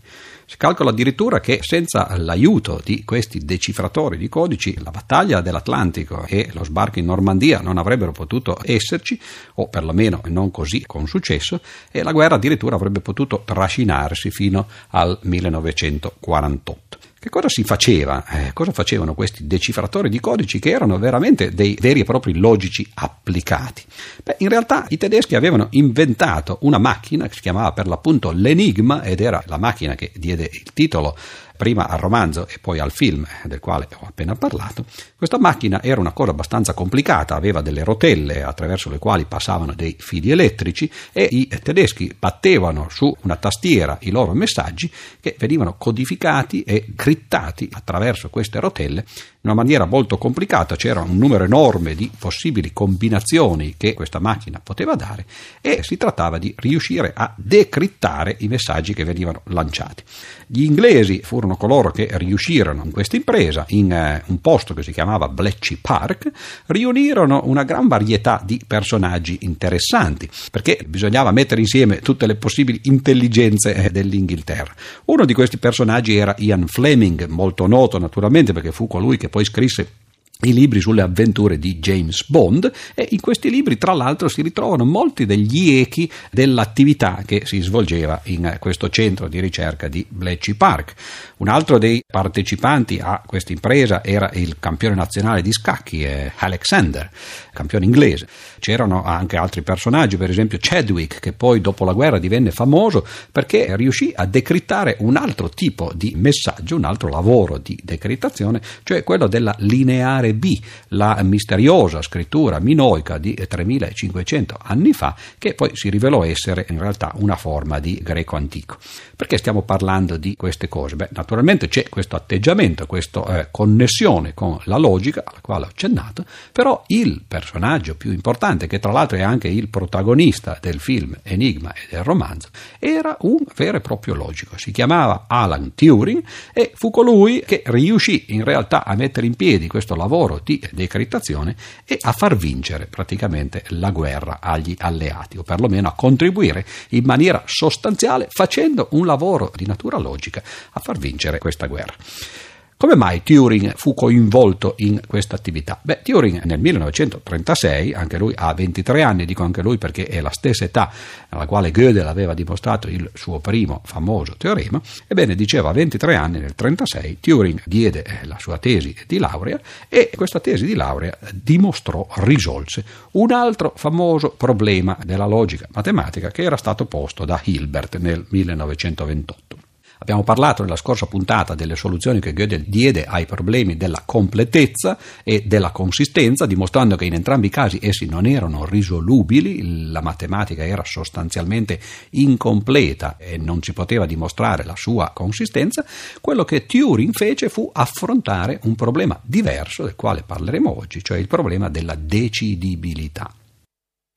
Si calcola addirittura che senza l'aiuto di questi decifratori di codici la battaglia dell'Atlantico e lo sbarco in Normandia non avrebbero potuto esserci, o perlomeno non così con successo, e la guerra addirittura avrebbe potuto trascinarsi fino al 1948. Che cosa si faceva? Eh, cosa facevano questi decifratori di codici che erano veramente dei veri e propri logici applicati? Beh, in realtà i tedeschi avevano inventato una macchina che si chiamava per l'appunto l'Enigma ed era la macchina che diede il titolo prima al romanzo e poi al film del quale ho appena parlato, questa macchina era una cosa abbastanza complicata, aveva delle rotelle attraverso le quali passavano dei fili elettrici e i tedeschi battevano su una tastiera i loro messaggi che venivano codificati e crittati attraverso queste rotelle in una maniera molto complicata, c'era un numero enorme di possibili combinazioni che questa macchina poteva dare e si trattava di riuscire a decrittare i messaggi che venivano lanciati. Gli inglesi furono coloro che riuscirono in questa impresa, in eh, un posto che si chiamava Bletchley Park, riunirono una gran varietà di personaggi interessanti, perché bisognava mettere insieme tutte le possibili intelligenze eh, dell'Inghilterra. Uno di questi personaggi era Ian Fleming, molto noto naturalmente perché fu colui che poi scrisse i libri sulle avventure di James Bond e in questi libri tra l'altro si ritrovano molti degli echi dell'attività che si svolgeva in questo centro di ricerca di Bletchley Park. Un altro dei partecipanti a questa impresa era il campione nazionale di scacchi eh, Alexander, campione inglese. C'erano anche altri personaggi, per esempio Chadwick che poi dopo la guerra divenne famoso perché riuscì a decrittare un altro tipo di messaggio, un altro lavoro di decrittazione, cioè quello della lineare lettere B, la misteriosa scrittura minoica di 3500 anni fa, che poi si rivelò essere in realtà una forma di greco antico. Perché stiamo parlando di queste cose? Beh, naturalmente c'è questo atteggiamento, questa eh, connessione con la logica, alla quale ho accennato, però il personaggio più importante, che tra l'altro è anche il protagonista del film Enigma e del romanzo, era un vero e proprio logico. Si chiamava Alan Turing e fu colui che riuscì in realtà a mettere in piedi questo lavoro di decrittazione e a far vincere praticamente la guerra agli alleati, o perlomeno a contribuire in maniera sostanziale facendo un lavoro di natura logica a far vincere questa guerra. Come mai Turing fu coinvolto in questa attività? Beh, Turing nel 1936, anche lui ha 23 anni, dico anche lui perché è la stessa età alla quale Gödel aveva dimostrato il suo primo famoso teorema, ebbene diceva a 23 anni, nel 1936, Turing diede eh, la sua tesi di laurea e questa tesi di laurea dimostrò, risolse un altro famoso problema della logica matematica che era stato posto da Hilbert nel 1928. Abbiamo parlato nella scorsa puntata delle soluzioni che Gödel diede ai problemi della completezza e della consistenza, dimostrando che in entrambi i casi essi non erano risolubili, la matematica era sostanzialmente incompleta e non si poteva dimostrare la sua consistenza. Quello che Turing fece fu affrontare un problema diverso del quale parleremo oggi, cioè il problema della decidibilità.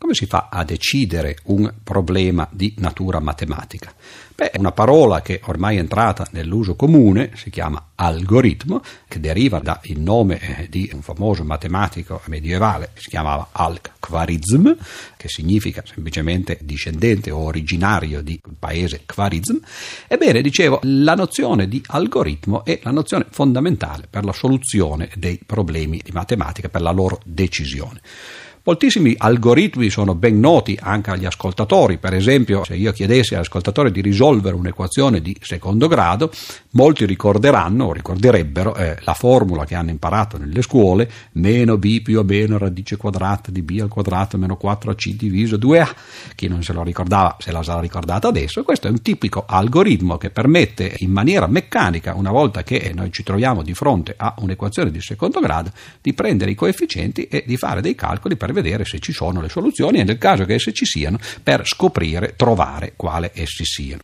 Come si fa a decidere un problema di natura matematica? Beh, una parola che ormai è entrata nell'uso comune si chiama algoritmo, che deriva dal nome eh, di un famoso matematico medievale si chiamava Al-Khwarizm, che significa semplicemente discendente o originario di un paese Khwarizm. Ebbene, dicevo, la nozione di algoritmo è la nozione fondamentale per la soluzione dei problemi di matematica, per la loro decisione. Moltissimi algoritmi sono ben noti anche agli ascoltatori, per esempio se io chiedessi all'ascoltatore di risolvere un'equazione di secondo grado, molti ricorderanno o ricorderebbero eh, la formula che hanno imparato nelle scuole, meno b più o meno radice quadrata di b al quadrato meno 4ac diviso 2a. Chi non se lo ricordava se la sarà ricordata adesso, questo è un tipico algoritmo che permette in maniera meccanica, una volta che noi ci troviamo di fronte a un'equazione di secondo grado, di prendere i coefficienti e di fare dei calcoli per vedere se ci sono le soluzioni e nel caso che esse ci siano per scoprire, trovare quale essi siano.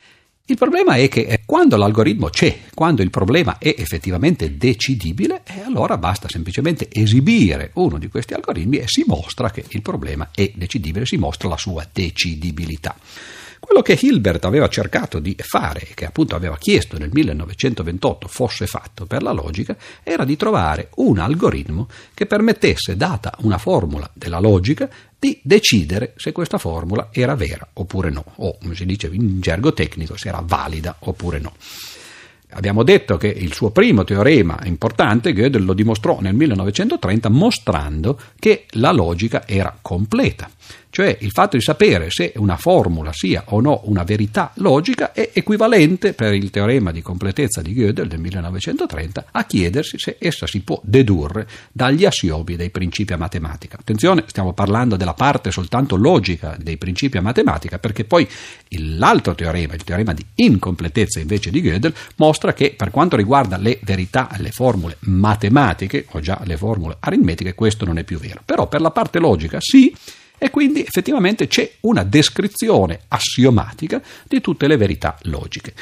Il problema è che eh, quando l'algoritmo c'è, quando il problema è effettivamente decidibile, eh, allora basta semplicemente esibire uno di questi algoritmi e si mostra che il problema è decidibile, si mostra la sua decidibilità. Quello che Hilbert aveva cercato di fare, che appunto aveva chiesto nel 1928 fosse fatto per la logica, era di trovare un algoritmo che permettesse, data una formula della logica, di decidere se questa formula era vera oppure no, o come si dice in gergo tecnico, se era valida oppure no. Abbiamo detto che il suo primo teorema importante, Gödel lo dimostrò nel 1930 mostrando che la logica era completa. Cioè il fatto di sapere se una formula sia o no una verità logica è equivalente per il teorema di completezza di Gödel del 1930 a chiedersi se essa si può dedurre dagli assiomi dei principi a matematica. Attenzione, stiamo parlando della parte soltanto logica dei principi a matematica perché poi l'altro teorema, il teorema di incompletezza invece di Gödel, mostra che per quanto riguarda le verità, le formule matematiche o già le formule aritmetiche, questo non è più vero. Però per la parte logica sì, e quindi effettivamente c'è una descrizione assiomatica di tutte le verità logiche.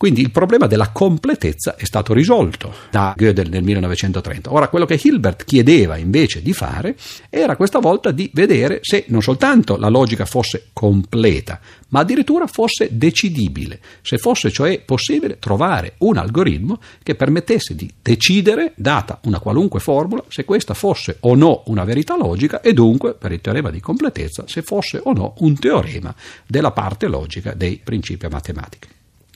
Quindi il problema della completezza è stato risolto da Gödel nel 1930. Ora, quello che Hilbert chiedeva invece di fare era questa volta di vedere se non soltanto la logica fosse completa, ma addirittura fosse decidibile, se fosse cioè possibile trovare un algoritmo che permettesse di decidere, data una qualunque formula, se questa fosse o no una verità logica e dunque, per il teorema di completezza, se fosse o no un teorema della parte logica dei principi a matematica.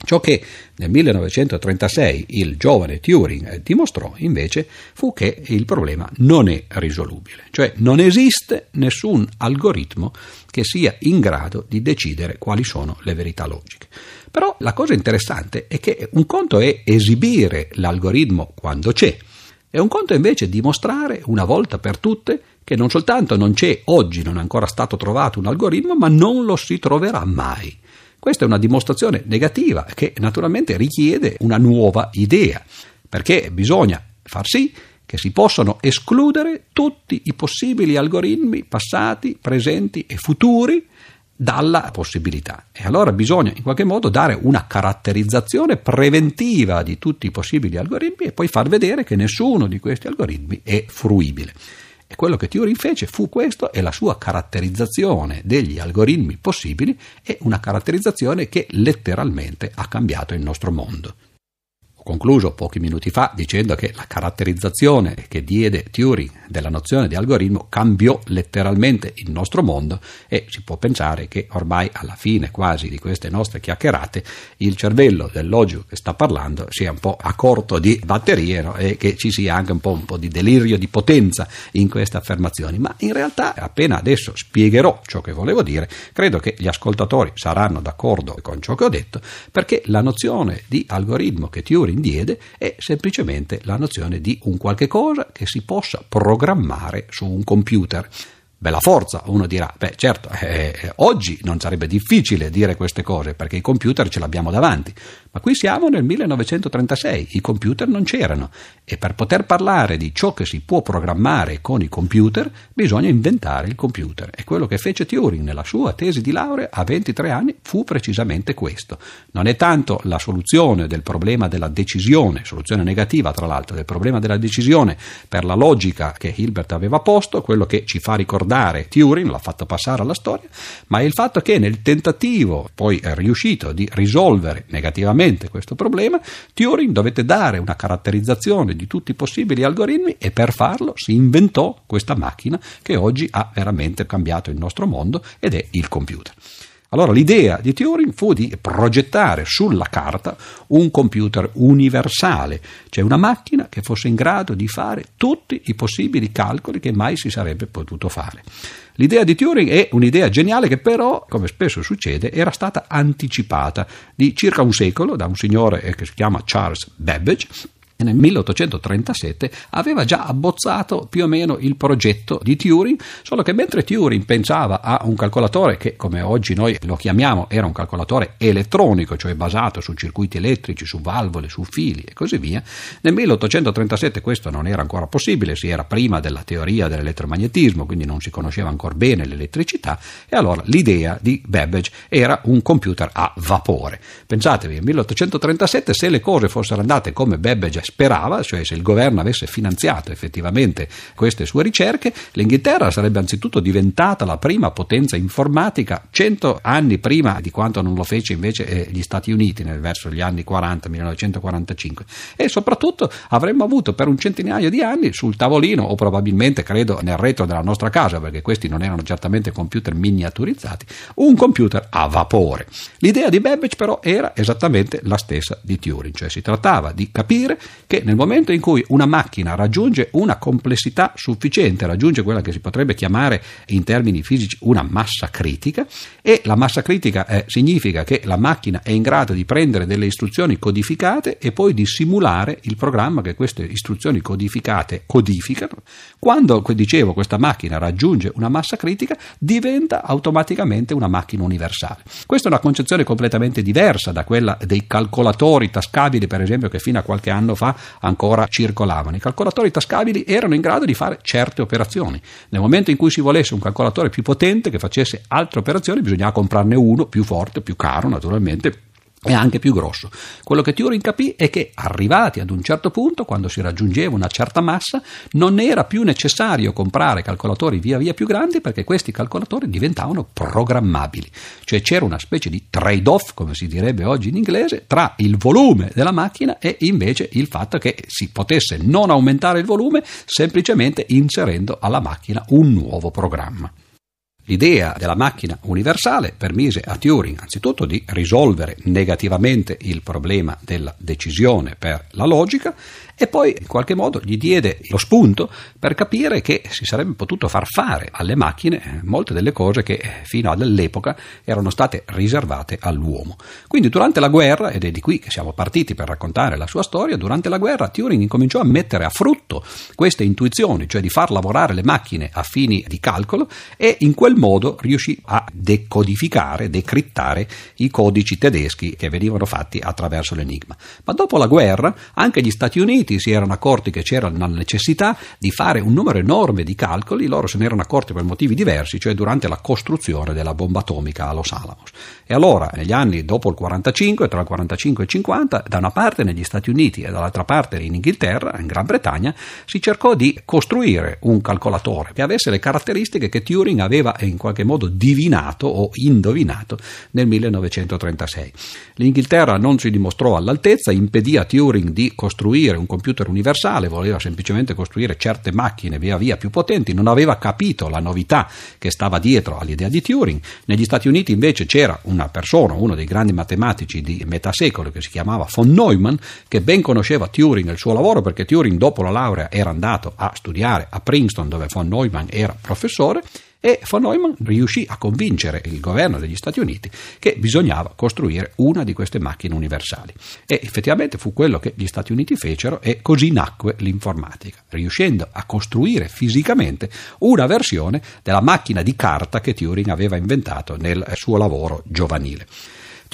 Ciò che nel 1936 il giovane Turing dimostrò invece fu che il problema non è risolubile, cioè non esiste nessun algoritmo che sia in grado di decidere quali sono le verità logiche. Però la cosa interessante è che un conto è esibire l'algoritmo quando c'è, e un conto invece dimostrare una volta per tutte che non soltanto non c'è oggi, non è ancora stato trovato un algoritmo, ma non lo si troverà mai. Questa è una dimostrazione negativa che naturalmente richiede una nuova idea, perché bisogna far sì che si possono escludere tutti i possibili algoritmi passati, presenti e futuri dalla possibilità. E allora bisogna in qualche modo dare una caratterizzazione preventiva di tutti i possibili algoritmi e poi far vedere che nessuno di questi algoritmi è fruibile. E quello che Turing fece fu questo e la sua caratterizzazione degli algoritmi possibili è una caratterizzazione che letteralmente ha cambiato il nostro mondo concluso pochi minuti fa dicendo che la caratterizzazione che diede Turing della nozione di algoritmo cambiò letteralmente il nostro mondo e si può pensare che ormai alla fine quasi di queste nostre chiacchierate il cervello del logico che sta parlando sia un po' a corto di batterie no? e che ci sia anche un po', un po' di delirio di potenza in queste affermazioni, ma in realtà appena adesso spiegherò ciò che volevo dire, credo che gli ascoltatori saranno d'accordo con ciò che ho detto perché la nozione di algoritmo che Turing diede è semplicemente la nozione di un qualche cosa che si possa programmare su un computer. Bella forza, uno dirà, beh certo, eh, eh oggi non sarebbe difficile dire queste cose perché i computer ce l'abbiamo davanti, ma qui siamo nel 1936, i computer non c'erano e per poter parlare di ciò che si può programmare con i computer bisogna inventare il computer e quello che fece Turing nella sua tesi di laurea a 23 anni fu precisamente questo. Non è tanto la soluzione del problema della decisione, soluzione negativa tra l'altro, del problema della decisione per la logica che Hilbert aveva posto, quello che ci fa ricordare Turing, l'ha fatto passare alla storia, ma è il fatto che nel tentativo poi è riuscito di risolvere negativamente effettivamente questo problema, Turing dovette dare una caratterizzazione di tutti i possibili algoritmi e per farlo si inventò questa macchina che oggi ha veramente cambiato il nostro mondo ed è il computer. Allora l'idea di Turing fu di progettare sulla carta un computer universale, cioè una macchina che fosse in grado di fare tutti i possibili calcoli che mai si sarebbe potuto fare. L'idea di Turing è un'idea geniale che però, come spesso succede, era stata anticipata di circa un secolo da un signore che si chiama Charles Babbage nel 1837 aveva già abbozzato più o meno il progetto di Turing, solo che mentre Turing pensava a un calcolatore che come oggi noi lo chiamiamo era un calcolatore elettronico, cioè basato su circuiti elettrici, su valvole, su fili e così via, nel 1837 questo non era ancora possibile, si era prima della teoria dell'elettromagnetismo, quindi non si conosceva ancora bene l'elettricità e allora l'idea di Babbage era un computer a vapore. Pensatevi, nel 1837 se le cose fossero andate come Babbage sperava, cioè se il governo avesse finanziato effettivamente queste sue ricerche, l'Inghilterra sarebbe anzitutto diventata la prima potenza informatica cento anni prima di quanto non lo fece invece eh, gli Stati Uniti nel verso gli anni 40, 1945 e soprattutto avremmo avuto per un centinaio di anni sul tavolino o probabilmente credo nel retro della nostra casa perché questi non erano certamente computer miniaturizzati, un computer a vapore. L'idea di Babbage però era esattamente la stessa di Turing, cioè si trattava di capire che nel momento in cui una macchina raggiunge una complessità sufficiente, raggiunge quella che si potrebbe chiamare in termini fisici una massa critica, e la massa critica eh, significa che la macchina è in grado di prendere delle istruzioni codificate e poi di simulare il programma che queste istruzioni codificate codificano, quando, dicevo, questa macchina raggiunge una massa critica, diventa automaticamente una macchina universale. Questa è una concezione completamente diversa da quella dei calcolatori tascabili, per esempio, che fino a qualche anno fa ancora circolavano. I calcolatori tascabili erano in grado di fare certe operazioni. Nel momento in cui si volesse un calcolatore più potente che facesse altre operazioni, bisognava comprarne uno più forte, più caro naturalmente e anche più grosso. Quello che Turing capì è che arrivati ad un certo punto, quando si raggiungeva una certa massa, non era più necessario comprare calcolatori via via più grandi perché questi calcolatori diventavano programmabili. Cioè c'era una specie di trade-off, come si direbbe oggi in inglese, tra il volume della macchina e invece il fatto che si potesse non aumentare il volume semplicemente inserendo alla macchina un nuovo programma. L'idea della macchina universale permise a Turing anzitutto di risolvere negativamente il problema della decisione per la logica e poi in qualche modo gli diede lo spunto per capire che si sarebbe potuto far fare alle macchine eh, molte delle cose che eh, fino all'epoca erano state riservate all'uomo. Quindi durante la guerra, ed è di qui che siamo partiti per raccontare la sua storia, durante la guerra Turing incominciò a mettere a frutto queste intuizioni, cioè di far lavorare le macchine a fini di calcolo e in quel modo riuscì a decodificare, decrittare i codici tedeschi che venivano fatti attraverso l'enigma. Ma dopo la guerra anche gli Stati Uniti Uniti si erano accorti che c'era la necessità di fare un numero enorme di calcoli, loro se ne erano accorti per motivi diversi, cioè durante la costruzione della bomba atomica a Los Alamos. E allora, negli anni dopo il 45, tra il 45 e il 50, da una parte negli Stati Uniti e dall'altra parte in Inghilterra, in Gran Bretagna, si cercò di costruire un calcolatore che avesse le caratteristiche che Turing aveva in qualche modo divinato o indovinato nel 1936. L'Inghilterra non si dimostrò all'altezza, impedì a Turing di costruire un computer universale, voleva semplicemente costruire certe macchine via via più potenti, non aveva capito la novità che stava dietro all'idea di Turing. Negli Stati Uniti invece c'era una persona, uno dei grandi matematici di metà secolo che si chiamava von Neumann, che ben conosceva Turing e il suo lavoro perché Turing dopo la laurea era andato a studiare a Princeton dove von Neumann era professore e von Neumann riuscì a convincere il governo degli Stati Uniti che bisognava costruire una di queste macchine universali. E effettivamente fu quello che gli Stati Uniti fecero e così nacque l'informatica, riuscendo a costruire fisicamente una versione della macchina di carta che Turing aveva inventato nel suo lavoro giovanile.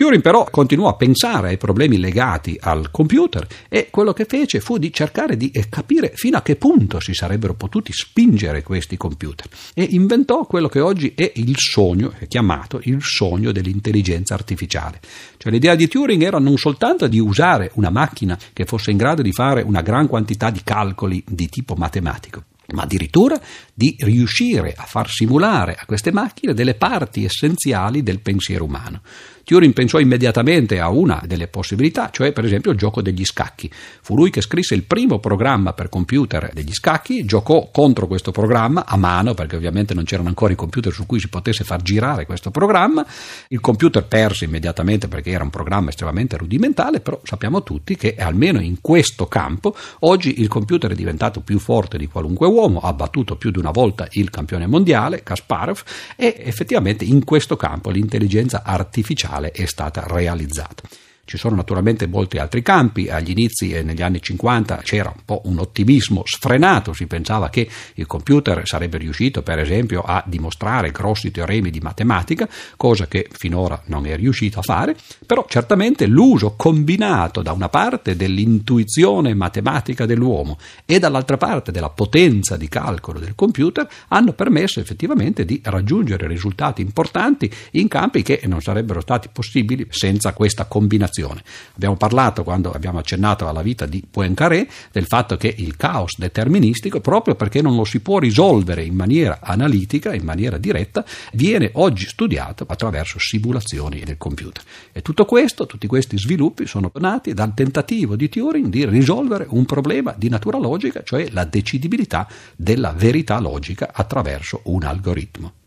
Turing però continuò a pensare ai problemi legati al computer e quello che fece fu di cercare di eh, capire fino a che punto si sarebbero potuti spingere questi computer e inventò quello che oggi è il sogno, è chiamato il sogno dell'intelligenza artificiale. Cioè l'idea di Turing era non soltanto di usare una macchina che fosse in grado di fare una gran quantità di calcoli di tipo matematico, ma addirittura di riuscire a far simulare a queste macchine delle parti essenziali del pensiero umano. Turing pensò immediatamente a una delle possibilità, cioè per esempio il gioco degli scacchi. Fu lui che scrisse il primo programma per computer degli scacchi, giocò contro questo programma a mano, perché ovviamente non c'erano ancora i computer su cui si potesse far girare questo programma. Il computer perse immediatamente perché era un programma estremamente rudimentale, però sappiamo tutti che almeno in questo campo oggi il computer è diventato più forte di qualunque uomo, ha battuto più di una volta il campione mondiale, Kasparov, e effettivamente in questo campo l'intelligenza artificiale industriale è stata realizzata. Ci sono naturalmente molti altri campi, agli inizi e negli anni 50 c'era un po' un ottimismo sfrenato, si pensava che il computer sarebbe riuscito per esempio a dimostrare grossi teoremi di matematica, cosa che finora non è riuscito a fare, però certamente l'uso combinato da una parte dell'intuizione matematica dell'uomo e dall'altra parte della potenza di calcolo del computer hanno permesso effettivamente di raggiungere risultati importanti in campi che non sarebbero stati possibili senza questa combinazione situazione. Abbiamo parlato, quando abbiamo accennato alla vita di Poincaré, del fatto che il caos deterministico, proprio perché non lo si può risolvere in maniera analitica, in maniera diretta, viene oggi studiato attraverso simulazioni del computer. E tutto questo, tutti questi sviluppi sono nati dal tentativo di Turing di risolvere un problema di natura logica, cioè la decidibilità della verità logica attraverso un algoritmo.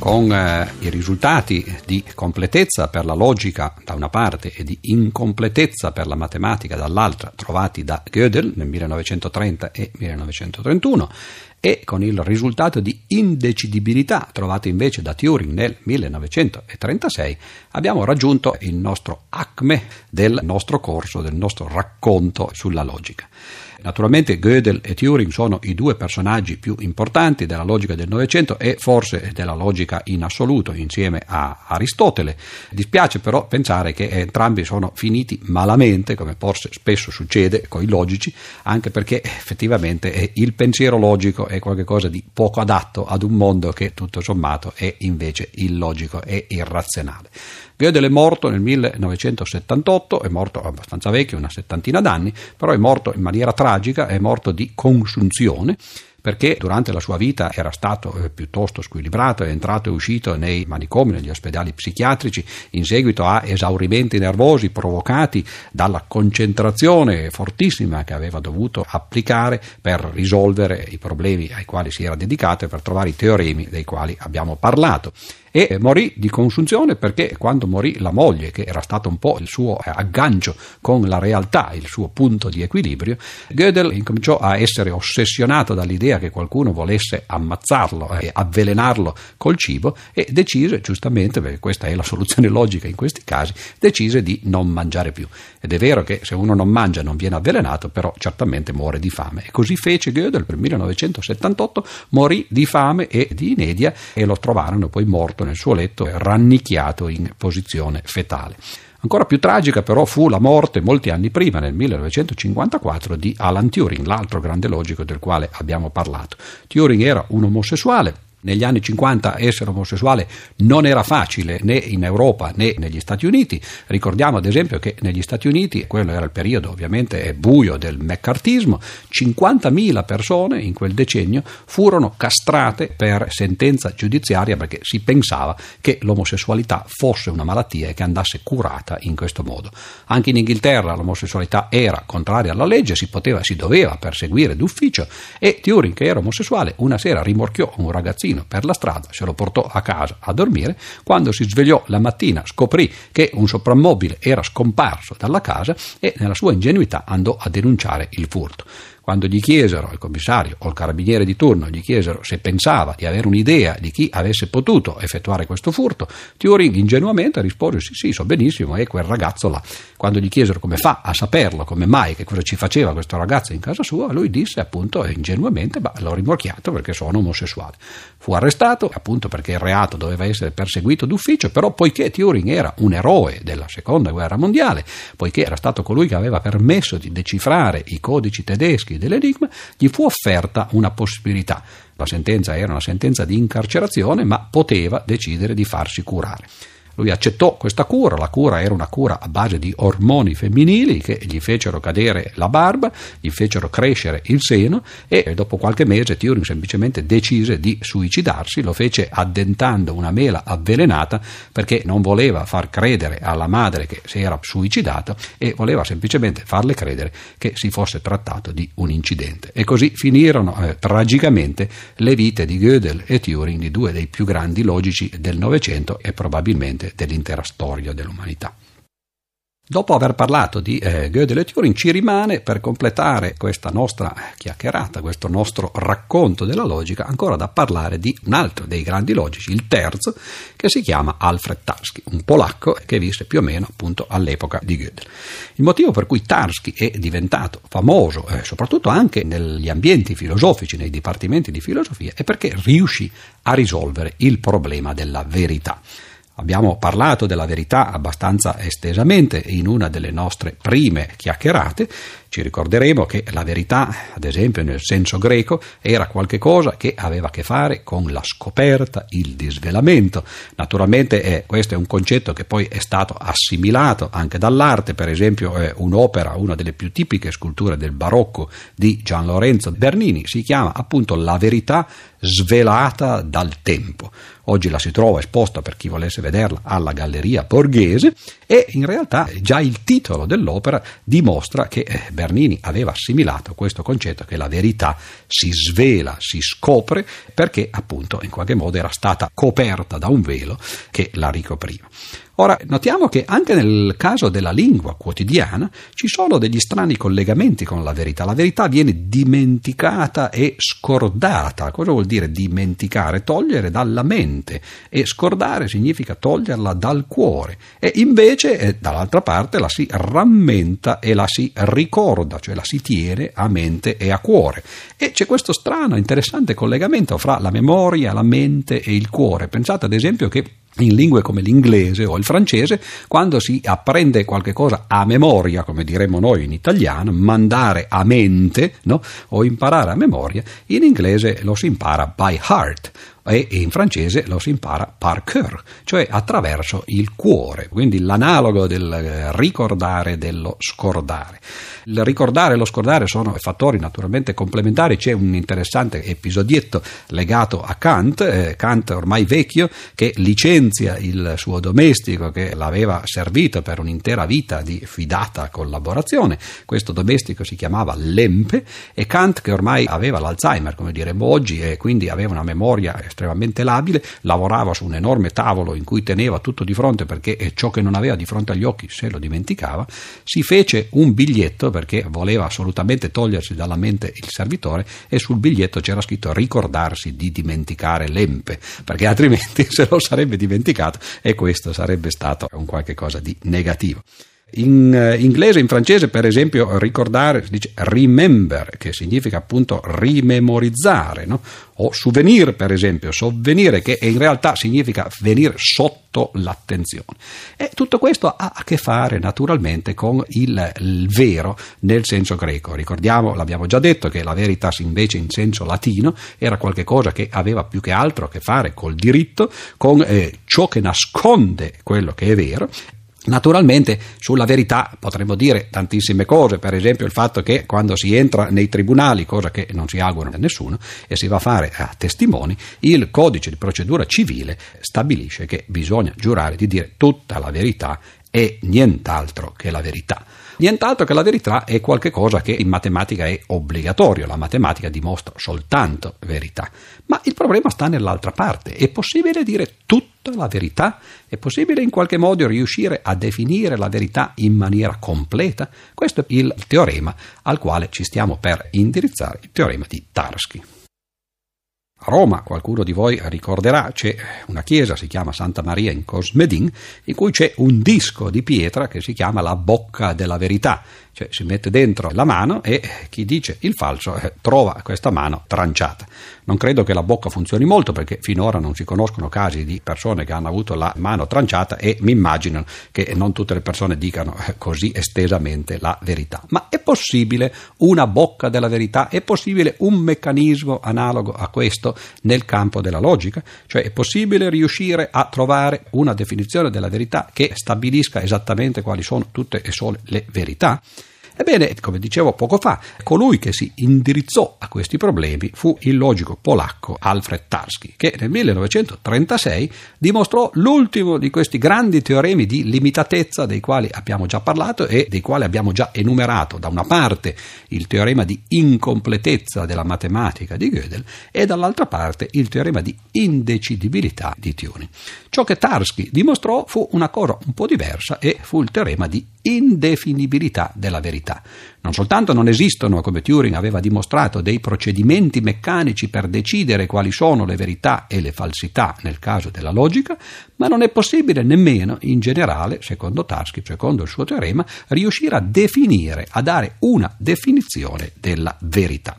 Con eh, i risultati di completezza per la logica da una parte e di incompletezza per la matematica dall'altra trovati da Gödel nel 1930 e 1931 e con il risultato di indecidibilità trovato invece da Turing nel 1936 abbiamo raggiunto il nostro acme del nostro corso, del nostro racconto sulla logica. Naturalmente Gödel e Turing sono i due personaggi più importanti della logica del Novecento e forse della logica in assoluto insieme a Aristotele. Dispiace però pensare che entrambi sono finiti malamente, come forse spesso succede con i logici, anche perché effettivamente il pensiero logico è qualcosa di poco adatto ad un mondo che tutto sommato è invece illogico e irrazionale. Gödel è morto nel 1978, è morto abbastanza vecchio, una settantina d'anni, però è morto in maniera tragica, è morto di consunzione perché durante la sua vita era stato eh, piuttosto squilibrato, è entrato e uscito nei manicomi, negli ospedali psichiatrici, in seguito a esaurimenti nervosi provocati dalla concentrazione fortissima che aveva dovuto applicare per risolvere i problemi ai quali si era dedicato e per trovare i teoremi dei quali abbiamo parlato e morì di consunzione perché quando morì la moglie, che era stato un po' il suo aggancio con la realtà, il suo punto di equilibrio, Gödel incominciò a essere ossessionato dall'idea l'idea che qualcuno volesse ammazzarlo e avvelenarlo col cibo e decise giustamente, perché questa è la soluzione logica in questi casi, decise di non mangiare più. Ed è vero che se uno non mangia non viene avvelenato, però certamente muore di fame. E così fece Gödel per 1978, morì di fame e di inedia e lo trovarono poi morto nel suo letto, rannicchiato in posizione fetale. Ancora più tragica però fu la morte molti anni prima, nel 1954, di Alan Turing, l'altro grande logico del quale abbiamo parlato. Turing era un omosessuale, negli anni 50 essere omosessuale non era facile né in Europa né negli Stati Uniti. Ricordiamo ad esempio che negli Stati Uniti, quello era il periodo ovviamente buio del meccartismo, 50.000 persone in quel decennio furono castrate per sentenza giudiziaria perché si pensava che l'omosessualità fosse una malattia e che andasse curata in questo modo. Anche in Inghilterra l'omosessualità era contraria alla legge, si poteva, si doveva perseguire d'ufficio e Turing, che era omosessuale, una sera rimorchiò un ragazzino ragazzino per la strada, se lo portò a casa a dormire, quando si svegliò la mattina scoprì che un soprammobile era scomparso dalla casa e nella sua ingenuità andò a denunciare il furto. Quando gli chiesero, il commissario o il carabiniere di turno gli chiesero se pensava di avere un'idea di chi avesse potuto effettuare questo furto, Turing ingenuamente rispose sì sì so benissimo è quel ragazzo là. Quando gli chiesero come fa a saperlo, come mai, che cosa ci faceva questo ragazzo in casa sua, lui disse appunto ingenuamente bah, l'ho rimorchiato perché sono omosessuale. Fu arrestato appunto perché il reato doveva essere perseguito d'ufficio, però poiché Turing era un eroe della seconda guerra mondiale, poiché era stato colui che aveva permesso di decifrare i codici tedeschi dell'enigma, gli fu offerta una possibilità. La sentenza era una sentenza di incarcerazione, ma poteva decidere di farsi curare. Lui accettò questa cura, la cura era una cura a base di ormoni femminili che gli fecero cadere la barba, gli fecero crescere il seno e dopo qualche mese Turing semplicemente decise di suicidarsi, lo fece addentando una mela avvelenata perché non voleva far credere alla madre che si era suicidata e voleva semplicemente farle credere che si fosse trattato di un incidente. E così finirono eh, tragicamente le vite di Gödel e Turing, di due dei più grandi logici del Novecento e probabilmente dell'intera storia dell'umanità. Dopo aver parlato di eh, Gödel e Turing, ci rimane per completare questa nostra chiacchierata, questo nostro racconto della logica, ancora da parlare di un altro dei grandi logici, il terzo, che si chiama Alfred Tarski, un polacco che visse più o meno appunto all'epoca di Gödel. Il motivo per cui Tarski è diventato famoso, eh, soprattutto anche negli ambienti filosofici, nei dipartimenti di filosofia, è perché riuscì a risolvere il problema della verità. Abbiamo parlato della verità abbastanza estesamente in una delle nostre prime chiacchierate ci ricorderemo che la verità, ad esempio nel senso greco, era qualcosa che aveva a che fare con la scoperta, il disvelamento. Naturalmente eh, questo è un concetto che poi è stato assimilato anche dall'arte, per esempio eh, un'opera, una delle più tipiche sculture del barocco di Gian Lorenzo Bernini, si chiama appunto La verità svelata dal tempo. Oggi la si trova esposta per chi volesse vederla alla Galleria Borghese e in realtà già il titolo dell'opera dimostra che eh, Bernini aveva assimilato questo concetto che la verità si svela, si scopre perché appunto in qualche modo era stata coperta da un velo che la ricopriva. Ora, notiamo che anche nel caso della lingua quotidiana ci sono degli strani collegamenti con la verità. La verità viene dimenticata e scordata. Cosa vuol dire dimenticare? Togliere dalla mente e scordare significa toglierla dal cuore. E invece, eh, dall'altra parte, la si rammenta e la si ricorda, cioè la si tiene a mente e a cuore. E c'è questo strano, interessante collegamento fra la memoria, la mente e il cuore. Pensate ad esempio che in lingue come l'inglese o il francese, quando si apprende qualche cosa a memoria, come diremmo noi in italiano, mandare a mente no? o imparare a memoria, in inglese lo si impara by heart e in francese lo si impara par cœur, cioè attraverso il cuore, quindi l'analogo del eh, ricordare dello scordare. Il ricordare e lo scordare sono fattori naturalmente complementari, c'è un interessante episodietto legato a Kant, eh, Kant ormai vecchio, che licenzia il suo domestico che l'aveva servito per un'intera vita di fidata collaborazione, questo domestico si chiamava Lempe e Kant che ormai aveva l'Alzheimer, come diremmo oggi, e quindi aveva una memoria estremamente labile, lavorava su un enorme tavolo in cui teneva tutto di fronte perché ciò che non aveva di fronte agli occhi se lo dimenticava, si fece un biglietto perché voleva assolutamente togliersi dalla mente il servitore e sul biglietto c'era scritto ricordarsi di dimenticare l'empe, perché altrimenti se lo sarebbe dimenticato e questo sarebbe stato un qualche cosa di negativo. In uh, inglese in francese, per esempio, ricordare si dice remember, che significa appunto rimemorizzare, no? o souvenir, per esempio, sovvenire, che in realtà significa venire sotto l'attenzione. E tutto questo ha a che fare naturalmente con il, il vero nel senso greco. Ricordiamo, l'abbiamo già detto, che la veritas invece in senso latino era qualcosa che aveva più che altro a che fare col diritto, con eh, ciò che nasconde quello che è vero Naturalmente sulla verità potremmo dire tantissime cose, per esempio il fatto che quando si entra nei tribunali, cosa che non si augura a nessuno, e si va a fare a testimoni, il codice di procedura civile stabilisce che bisogna giurare di dire tutta la verità e nient'altro che la verità. Nient'altro che la verità è qualcosa che in matematica è obbligatorio, la matematica dimostra soltanto verità. Ma il problema sta nell'altra parte. È possibile dire tutta la verità? È possibile in qualche modo riuscire a definire la verità in maniera completa? Questo è il teorema al quale ci stiamo per indirizzare, il teorema di Tarski. A Roma, qualcuno di voi ricorderà, c'è una chiesa, si chiama Santa Maria in Cosmedin, in cui c'è un disco di pietra che si chiama la bocca della verità, cioè si mette dentro la mano e chi dice il falso eh, trova questa mano tranciata. Non credo che la bocca funzioni molto perché finora non si conoscono casi di persone che hanno avuto la mano tranciata e mi immagino che non tutte le persone dicano eh, così estesamente la verità. Ma è possibile una bocca della verità? È possibile un meccanismo analogo a questo nel campo della logica? Cioè è possibile riuscire a trovare una definizione della verità che stabilisca esattamente quali sono tutte e sole le verità? Ebbene, come dicevo poco fa, colui che si indirizzò a questi problemi fu il logico polacco Alfred Tarski, che nel 1936 dimostrò l'ultimo di questi grandi teoremi di limitatezza dei quali abbiamo già parlato e dei quali abbiamo già enumerato da una parte il teorema di incompletezza della matematica di Gödel e dall'altra parte il teorema di indecidibilità di Turing. Ciò che Tarski dimostrò fu una cosa un po' diversa e fu il teorema di indefinibilità della verità. Non soltanto non esistono, come Turing aveva dimostrato, dei procedimenti meccanici per decidere quali sono le verità e le falsità nel caso della logica, ma non è possibile nemmeno, in generale, secondo Tarski, secondo il suo teorema, riuscire a definire, a dare una definizione della verità.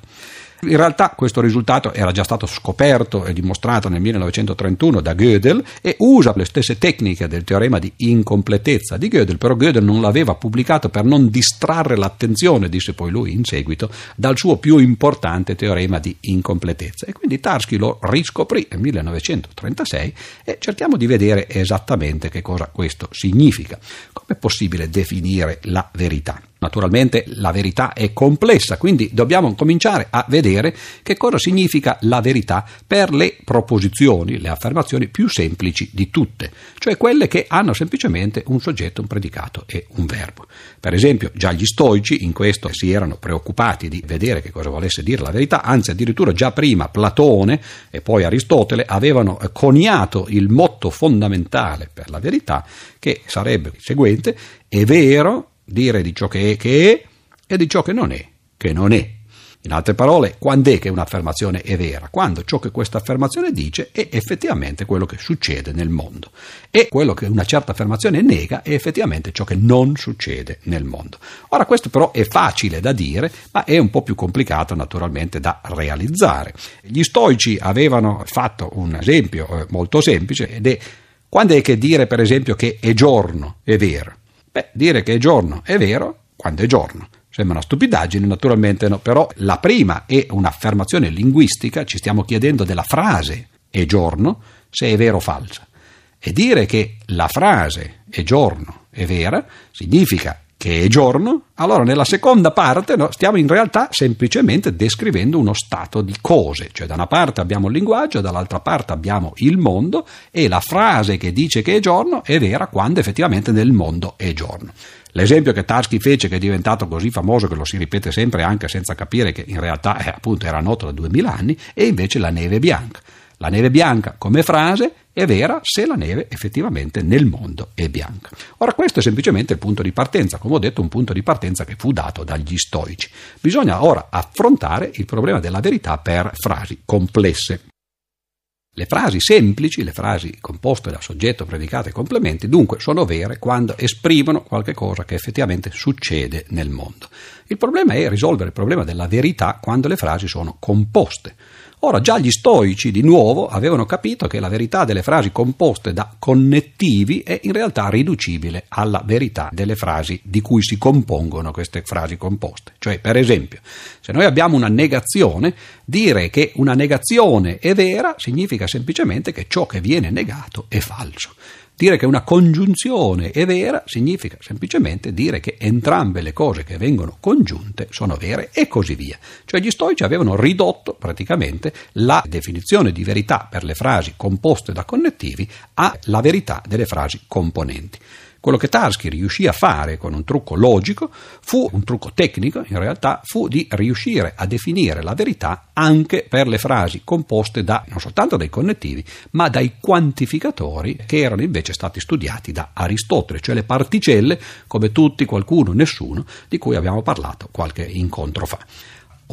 In realtà questo risultato era già stato scoperto e dimostrato nel 1931 da Gödel e usa le stesse tecniche del teorema di incompletezza di Gödel, però Gödel non l'aveva pubblicato per non distrarre l'attenzione, disse poi lui in seguito, dal suo più importante teorema di incompletezza. E quindi Tarski lo riscoprì nel 1936 e cerchiamo di vedere esattamente che cosa questo significa. Come è possibile definire la verità? Naturalmente la verità è complessa, quindi dobbiamo cominciare a vedere che cosa significa la verità per le proposizioni, le affermazioni più semplici di tutte, cioè quelle che hanno semplicemente un soggetto, un predicato e un verbo. Per esempio, già gli stoici in questo si erano preoccupati di vedere che cosa volesse dire la verità, anzi addirittura già prima Platone e poi Aristotele avevano coniato il motto fondamentale per la verità che sarebbe il seguente: è vero dire di ciò che è che è e di ciò che non è che non è. In altre parole, quando è che un'affermazione è vera? Quando ciò che questa affermazione dice è effettivamente quello che succede nel mondo e quello che una certa affermazione nega è effettivamente ciò che non succede nel mondo. Ora questo però è facile da dire, ma è un po' più complicato naturalmente da realizzare. Gli stoici avevano fatto un esempio eh, molto semplice ed è quando è che dire per esempio che è giorno è vero? Beh, dire che è giorno è vero quando è giorno. Sembra una stupidaggine, naturalmente no, però la prima è un'affermazione linguistica, ci stiamo chiedendo della frase è giorno, se è vera o falsa. E dire che la frase è giorno è vera significa che è giorno, allora nella seconda parte no, stiamo in realtà semplicemente descrivendo uno stato di cose, cioè da una parte abbiamo il linguaggio, dall'altra parte abbiamo il mondo e la frase che dice che è giorno è vera quando effettivamente nel mondo è giorno. L'esempio che Tarski fece, che è diventato così famoso che lo si ripete sempre anche senza capire che in realtà eh, appunto era noto da duemila anni, è invece la neve bianca. La neve bianca come frase è vera se la neve effettivamente nel mondo è bianca. Ora questo è semplicemente il punto di partenza, come ho detto un punto di partenza che fu dato dagli stoici. Bisogna ora affrontare il problema della verità per frasi complesse. Le frasi semplici, le frasi composte da soggetto, predicato e complementi, dunque sono vere quando esprimono qualcosa che effettivamente succede nel mondo. Il problema è risolvere il problema della verità quando le frasi sono composte. Ora già gli stoici di nuovo avevano capito che la verità delle frasi composte da connettivi è in realtà riducibile alla verità delle frasi di cui si compongono queste frasi composte. Cioè, per esempio, se noi abbiamo una negazione, dire che una negazione è vera significa semplicemente che ciò che viene negato è falso. Dire che una congiunzione è vera significa semplicemente dire che entrambe le cose che vengono congiunte sono vere e così via. Cioè gli stoici avevano ridotto praticamente la definizione di verità per le frasi composte da connettivi alla verità delle frasi componenti. Quello che Tarski riuscì a fare con un trucco logico fu un trucco tecnico, in realtà, fu di riuscire a definire la verità anche per le frasi composte da non soltanto dai connettivi, ma dai quantificatori che erano invece stati studiati da Aristotele, cioè le particelle, come tutti, qualcuno, nessuno, di cui abbiamo parlato qualche incontro fa.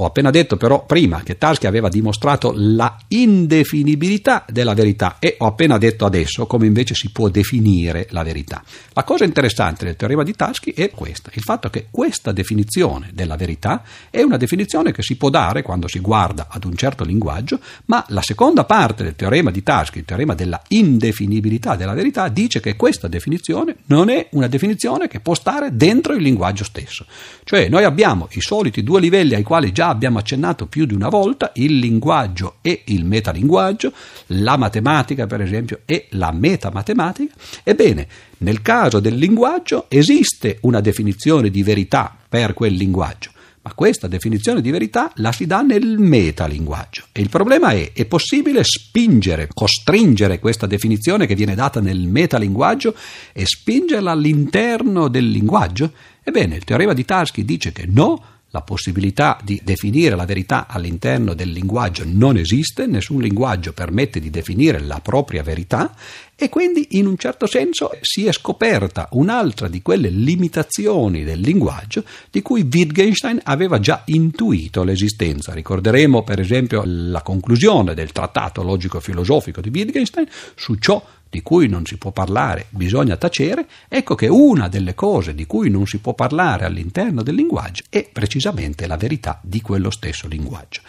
Ho appena detto però prima che Tarski aveva dimostrato la indefinibilità della verità e ho appena detto adesso come invece si può definire la verità. La cosa interessante del teorema di Tarski è questa, il fatto che questa definizione della verità è una definizione che si può dare quando si guarda ad un certo linguaggio, ma la seconda parte del teorema di Tarski, il teorema della indefinibilità della verità, dice che questa definizione non è una definizione che può stare dentro il linguaggio stesso. Cioè noi abbiamo i soliti due livelli ai quali già abbiamo accennato più di una volta, il linguaggio e il metalinguaggio, la matematica per esempio e la metamatematica. Ebbene, nel caso del linguaggio esiste una definizione di verità per quel linguaggio. Ma questa definizione di verità la si dà nel metalinguaggio. E il problema è, è possibile spingere, costringere questa definizione che viene data nel metalinguaggio e spingerla all'interno del linguaggio? Ebbene, il teorema di Tarski dice che no, la possibilità di definire la verità all'interno del linguaggio non esiste, nessun linguaggio permette di definire la propria verità e quindi in un certo senso si è scoperta un'altra di quelle limitazioni del linguaggio di cui Wittgenstein aveva già intuito l'esistenza. Ricorderemo per esempio la conclusione del trattato logico-filosofico di Wittgenstein su ciò di cui non si può parlare, bisogna tacere, ecco che una delle cose di cui non si può parlare all'interno del linguaggio è precisamente la verità di quello stesso linguaggio.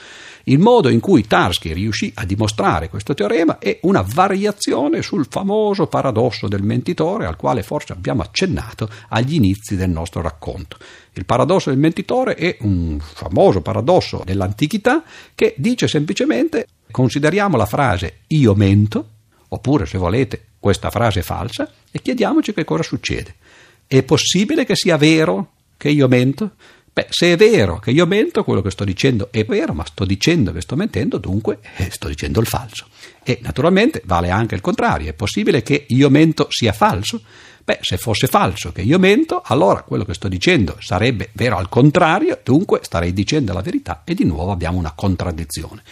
Il modo in cui Tarski riuscì a dimostrare questo teorema è una variazione sul famoso paradosso del mentitore al quale forse abbiamo accennato agli inizi del nostro racconto. Il paradosso del mentitore è un famoso paradosso dell'antichità che dice semplicemente consideriamo la frase io mento oppure se volete questa frase è falsa e chiediamoci che cosa succede. È possibile che sia vero che io mento? Beh, se è vero che io mento, quello che sto dicendo è vero, ma sto dicendo che sto mentendo, dunque eh, sto dicendo il falso. E naturalmente vale anche il contrario, è possibile che io mento sia falso? Beh, se fosse falso che io mento, allora quello che sto dicendo sarebbe vero al contrario, dunque starei dicendo la verità e di nuovo abbiamo una contraddizione.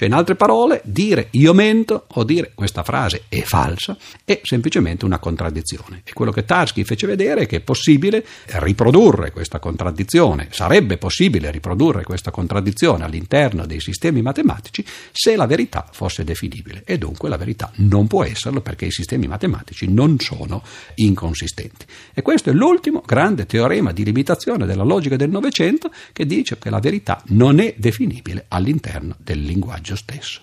Cioè, in altre parole, dire io mento o dire questa frase è falsa è semplicemente una contraddizione. E quello che Tarski fece vedere è che è possibile riprodurre questa contraddizione, sarebbe possibile riprodurre questa contraddizione all'interno dei sistemi matematici se la verità fosse definibile. E dunque la verità non può esserlo perché i sistemi matematici non sono inconsistenti. E questo è l'ultimo grande teorema di limitazione della logica del Novecento che dice che la verità non è definibile all'interno del linguaggio linguaggio stesso.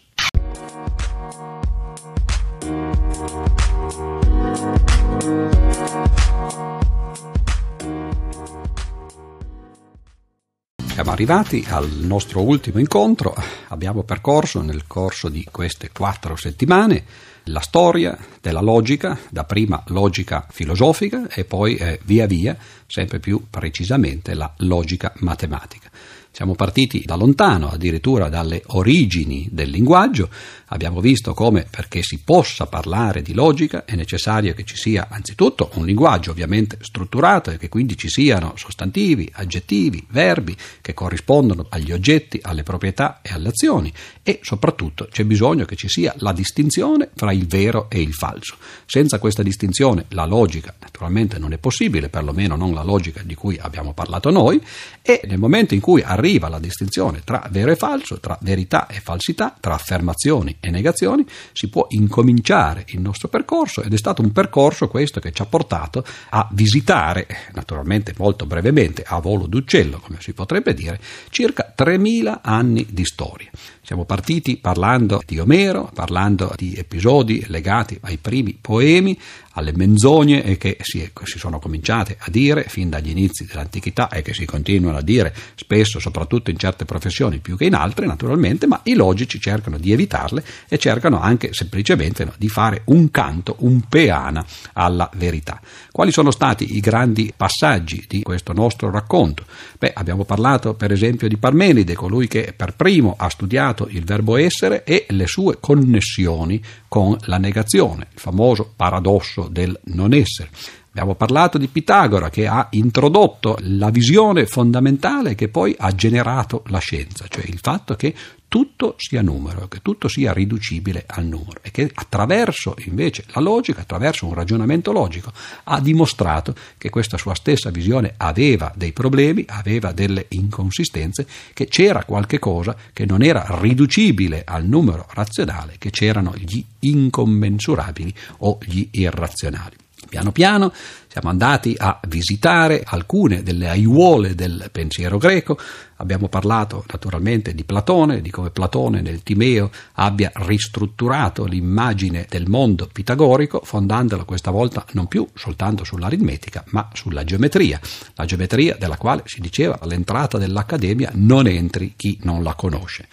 Siamo arrivati al nostro ultimo incontro, abbiamo percorso nel corso di queste quattro settimane la storia della logica, da prima logica filosofica e poi eh, via via sempre più precisamente la logica matematica. Siamo partiti da lontano, addirittura dalle origini del linguaggio, abbiamo visto come perché si possa parlare di logica è necessario che ci sia anzitutto un linguaggio ovviamente strutturato e che quindi ci siano sostantivi, aggettivi, verbi che corrispondono agli oggetti, alle proprietà e alle azioni e soprattutto c'è bisogno che ci sia la distinzione fra il vero e il falso. Senza questa distinzione la logica naturalmente non è possibile, perlomeno non la logica di cui abbiamo parlato noi e nel momento in cui arriva la distinzione tra vero e falso, tra verità e falsità, tra affermazioni e negazioni, si può incominciare il nostro percorso ed è stato un percorso questo che ci ha portato a visitare, naturalmente molto brevemente, a volo d'uccello, come si potrebbe dire, circa 3000 anni di storia. Siamo partiti parlando di Omero, parlando di episodi legati ai primi poemi, alle menzogne che si, si, sono cominciate a dire fin dagli inizi dell'antichità e che si continuano a dire spesso, soprattutto in certe professioni più che in altre, naturalmente, ma i logici cercano di evitarle e cercano anche semplicemente no, di fare un canto, un peana alla verità. Quali sono stati i grandi passaggi di questo nostro racconto? Beh, abbiamo parlato per esempio di Parmenide, colui che per primo ha studiato il verbo essere e le sue connessioni con la negazione, il famoso paradosso del non essere. Abbiamo parlato di Pitagora che ha introdotto la visione fondamentale che poi ha generato la scienza, cioè il fatto che tutto sia numero, che tutto sia riducibile al numero e che attraverso invece la logica, attraverso un ragionamento logico, ha dimostrato che questa sua stessa visione aveva dei problemi, aveva delle inconsistenze, che c'era qualche cosa che non era riducibile al numero razionale, che c'erano gli incommensurabili o gli irrazionali. Piano piano siamo andati a visitare alcune delle aiuole del pensiero greco, abbiamo parlato naturalmente di Platone, di come Platone nel Timeo abbia ristrutturato l'immagine del mondo pitagorico, fondandola questa volta non più soltanto sull'aritmetica, ma sulla geometria, la geometria della quale si diceva all'entrata dell'Accademia non entri chi non la conosce.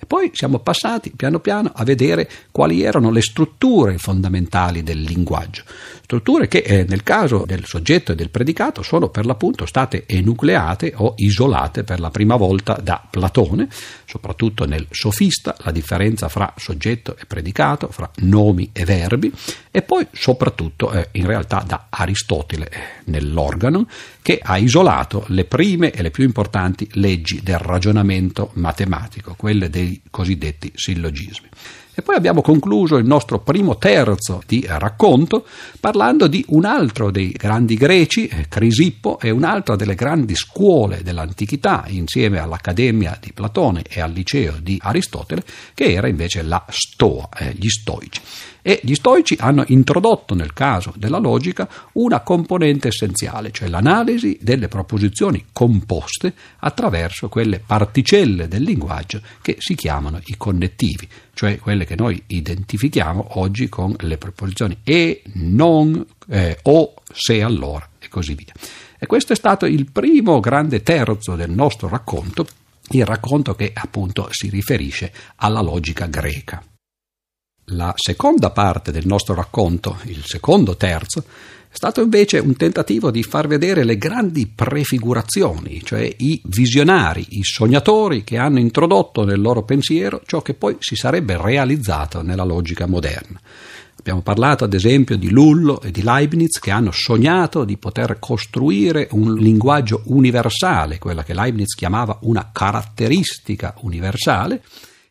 E poi siamo passati piano piano a vedere quali erano le strutture fondamentali del linguaggio, strutture che eh, nel caso del soggetto e del predicato sono per l'appunto state enucleate o isolate per la prima volta da Platone, soprattutto nel sofista, la differenza fra soggetto e predicato, fra nomi e verbi, e poi soprattutto eh, in realtà da Aristotele eh, nell'organo, che ha isolato le prime e le più importanti leggi del ragionamento matematico, quelle dei cosiddetti sillogismi. E poi abbiamo concluso il nostro primo terzo di racconto parlando di un altro dei grandi greci, eh, Crisippo, e un'altra delle grandi scuole dell'antichità, insieme all'Accademia di Platone e al liceo di Aristotele, che era invece la Stoa, eh, gli Stoici. E gli stoici hanno introdotto nel caso della logica una componente essenziale, cioè l'analisi delle proposizioni composte attraverso quelle particelle del linguaggio che si chiamano i connettivi, cioè quelle che noi identifichiamo oggi con le proposizioni e, non, eh, o, se, allora e così via. E questo è stato il primo grande terzo del nostro racconto, il racconto che appunto si riferisce alla logica greca. La seconda parte del nostro racconto, il secondo terzo, è stato invece un tentativo di far vedere le grandi prefigurazioni, cioè i visionari, i sognatori che hanno introdotto nel loro pensiero ciò che poi si sarebbe realizzato nella logica moderna. Abbiamo parlato ad esempio di Lullo e di Leibniz che hanno sognato di poter costruire un linguaggio universale, quella che Leibniz chiamava una caratteristica universale,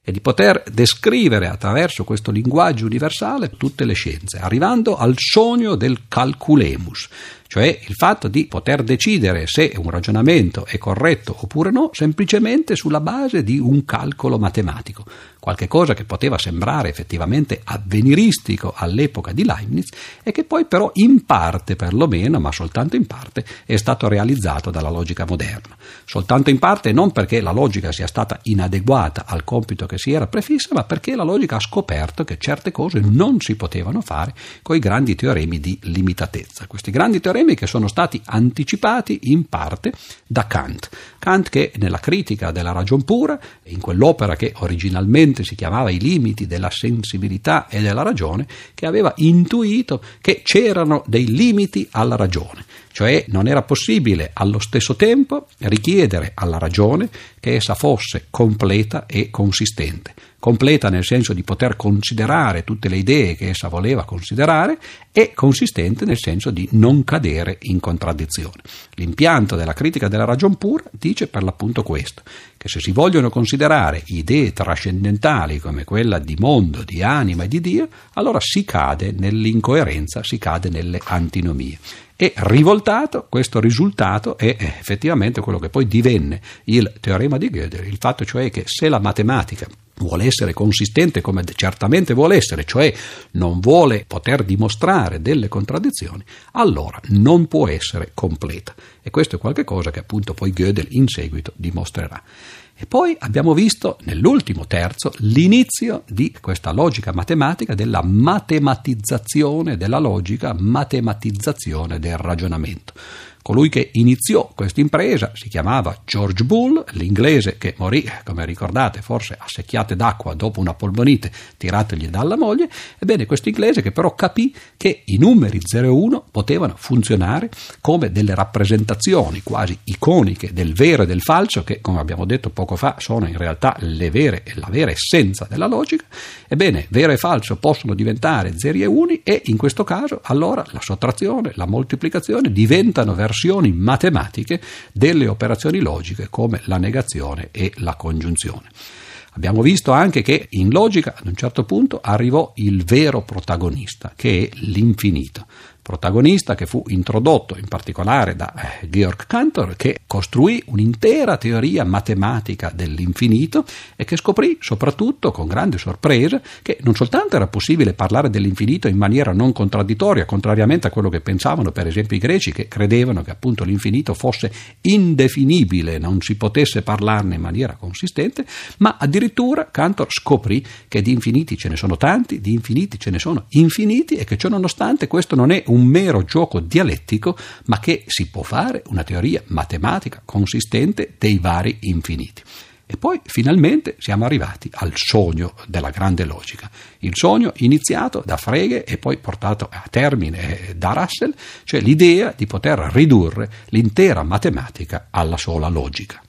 e di poter descrivere attraverso questo linguaggio universale tutte le scienze, arrivando al sogno del calculemus, cioè il fatto di poter decidere se un ragionamento è corretto oppure no, semplicemente sulla base di un calcolo matematico qualche cosa che poteva sembrare effettivamente avveniristico all'epoca di Leibniz e che poi però in parte perlomeno, ma soltanto in parte, è stato realizzato dalla logica moderna. Soltanto in parte non perché la logica sia stata inadeguata al compito che si era prefissa, ma perché la logica ha scoperto che certe cose non si potevano fare con i grandi teoremi di limitatezza. Questi grandi teoremi che sono stati anticipati in parte da Kant. Kant che nella critica della ragion pura, in quell'opera che originalmente si chiamava I limiti della sensibilità e della ragione, che aveva intuito che c'erano dei limiti alla ragione cioè non era possibile allo stesso tempo richiedere alla ragione che essa fosse completa e consistente. Completa nel senso di poter considerare tutte le idee che essa voleva considerare e consistente nel senso di non cadere in contraddizione. L'impianto della critica della ragion pura dice per l'appunto questo, che se si vogliono considerare idee trascendentali come quella di mondo, di anima e di Dio, allora si cade nell'incoerenza, si cade nelle antinomie e rivoltato questo risultato è effettivamente quello che poi divenne il teorema di Gödel, il fatto cioè che se la matematica vuole essere consistente come certamente vuole essere, cioè non vuole poter dimostrare delle contraddizioni, allora non può essere completa. E questo è qualcosa che appunto poi Gödel in seguito dimostrerà. E poi abbiamo visto nell'ultimo terzo l'inizio di questa logica matematica della matematizzazione della logica, matematizzazione del ragionamento. Colui che iniziò questa impresa si chiamava George Bull, l'inglese che morì, come ricordate, forse a secchiate d'acqua dopo una polmonite tirategli dalla moglie. Ebbene, questo inglese che però capì che i numeri 0 e 1 potevano funzionare come delle rappresentazioni quasi iconiche del vero e del falso, che come abbiamo detto poco fa sono in realtà le vere e la vera essenza della logica. Ebbene, vero e falso possono diventare 0 e 1 e in questo caso allora la sottrazione, la moltiplicazione diventano verso versioni matematiche delle operazioni logiche come la negazione e la congiunzione. Abbiamo visto anche che in logica ad un certo punto arrivò il vero protagonista, che è l'infinito protagonista che fu introdotto in particolare da eh, Georg Cantor, che costruì un'intera teoria matematica dell'infinito e che scoprì soprattutto con grande sorpresa che non soltanto era possibile parlare dell'infinito in maniera non contraddittoria, contrariamente a quello che pensavano per esempio i greci che credevano che appunto l'infinito fosse indefinibile, non si potesse parlarne in maniera consistente, ma addirittura Cantor scoprì che di infiniti ce ne sono tanti, di infiniti ce ne sono infiniti e che ciò nonostante questo non è un un mero gioco dialettico, ma che si può fare una teoria matematica consistente dei vari infiniti. E poi finalmente siamo arrivati al sogno della grande logica, il sogno iniziato da Frege e poi portato a termine da Russell, cioè l'idea di poter ridurre l'intera matematica alla sola logica.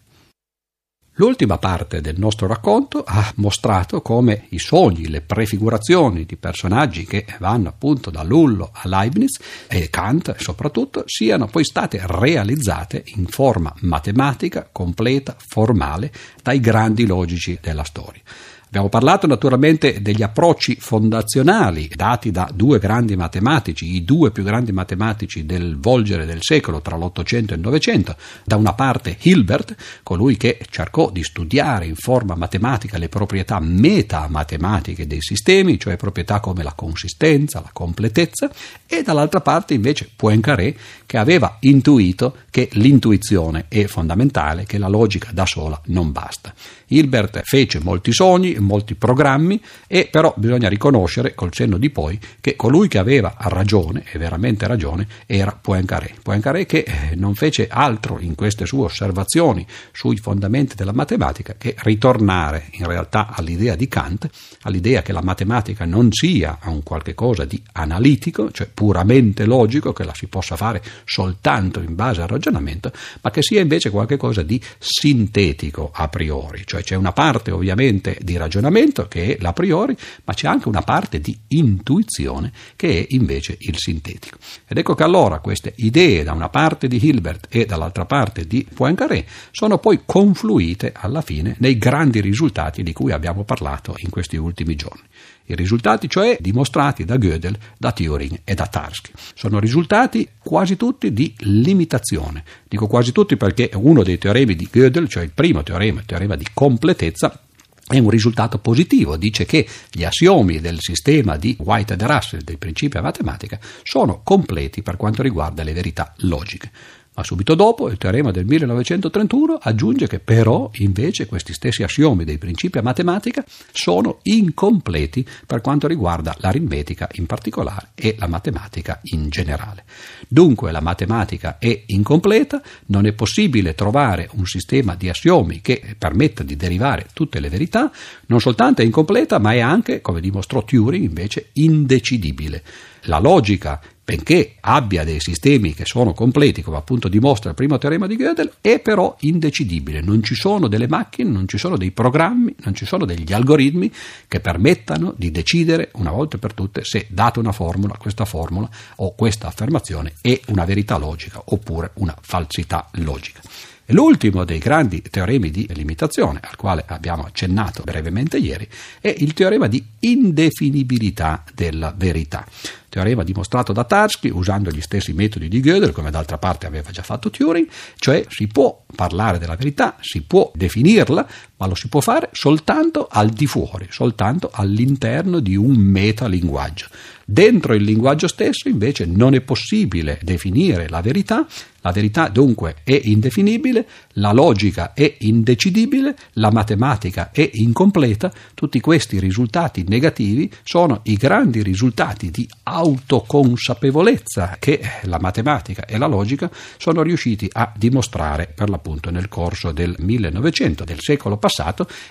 L'ultima parte del nostro racconto ha mostrato come i sogni, le prefigurazioni di personaggi che vanno appunto da Lullo a Leibniz e Kant soprattutto siano poi state realizzate in forma matematica, completa, formale dai grandi logici della storia. Abbiamo parlato naturalmente degli approcci fondazionali dati da due grandi matematici, i due più grandi matematici del volgere del secolo tra l'Ottocento e il Novecento. Da una parte Hilbert, colui che cercò di studiare in forma matematica le proprietà metamatematiche dei sistemi, cioè proprietà come la consistenza, la completezza, e dall'altra parte invece Poincaré, che aveva intuito che l'intuizione è fondamentale, che la logica da sola non basta. Hilbert fece molti sogni, molti programmi e però bisogna riconoscere col senno di poi che colui che aveva ragione, e veramente ragione, era Poincaré. Poincaré che eh, non fece altro in queste sue osservazioni sui fondamenti della matematica che ritornare in realtà all'idea di Kant, all'idea che la matematica non sia un qualche cosa di analitico, cioè puramente logico, che la si possa fare soltanto in base al ragionamento, ma che sia invece qualcosa di sintetico a priori, cioè c'è una parte ovviamente di ragionamento ragionamento che è l'a priori, ma c'è anche una parte di intuizione che è invece il sintetico. Ed ecco che allora queste idee da una parte di Hilbert e dall'altra parte di Poincaré sono poi confluite alla fine nei grandi risultati di cui abbiamo parlato in questi ultimi giorni. I risultati, cioè, dimostrati da Gödel, da Turing e da Tarski. Sono risultati quasi tutti di limitazione. Dico quasi tutti perché uno dei teoremi di Gödel, cioè il primo teorema, il teorema di completezza, è un risultato positivo, dice che gli assiomi del sistema di White e Russell dei principi a matematica sono completi per quanto riguarda le verità logiche. Ma subito dopo il teorema del 1931 aggiunge che però invece questi stessi assiomi dei principi a matematica sono incompleti per quanto riguarda l'aritmetica in particolare e la matematica in generale. Dunque la matematica è incompleta, non è possibile trovare un sistema di assiomi che permetta di derivare tutte le verità, non soltanto è incompleta ma è anche, come dimostrò Turing, invece indecidibile. La logica benché abbia dei sistemi che sono completi, come appunto dimostra il primo teorema di Gödel, è però indecidibile. Non ci sono delle macchine, non ci sono dei programmi, non ci sono degli algoritmi che permettano di decidere una volta per tutte se data una formula, questa formula o questa affermazione è una verità logica oppure una falsità logica. L'ultimo dei grandi teoremi di limitazione, al quale abbiamo accennato brevemente ieri, è il teorema di indefinibilità della verità. Teorema dimostrato da Tarski usando gli stessi metodi di Gödel, come d'altra parte aveva già fatto Turing, cioè si può parlare della verità, si può definirla, ma lo si può fare soltanto al di fuori, soltanto all'interno di un metalinguaggio. Dentro il linguaggio stesso invece non è possibile definire la verità, la verità dunque è indefinibile, la logica è indecidibile, la matematica è incompleta, tutti questi risultati negativi sono i grandi risultati di autoconsapevolezza che la matematica e la logica sono riusciti a dimostrare per l'appunto nel corso del 1900, del secolo passato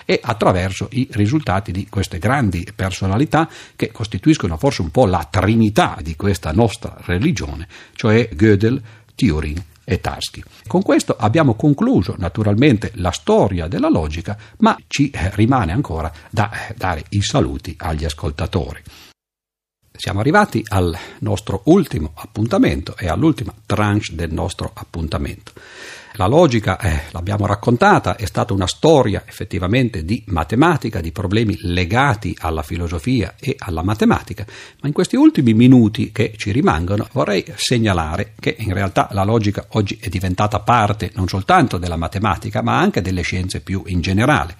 e attraverso i risultati di queste grandi personalità che costituiscono forse un po' la trinità di questa nostra religione, cioè Gödel, Turing e Tarski. Con questo abbiamo concluso naturalmente la storia della logica, ma ci rimane ancora da dare i saluti agli ascoltatori. Siamo arrivati al nostro ultimo appuntamento e all'ultima tranche del nostro appuntamento. La logica, eh, l'abbiamo raccontata, è stata una storia effettivamente di matematica, di problemi legati alla filosofia e alla matematica, ma in questi ultimi minuti che ci rimangono vorrei segnalare che in realtà la logica oggi è diventata parte non soltanto della matematica, ma anche delle scienze più in generale.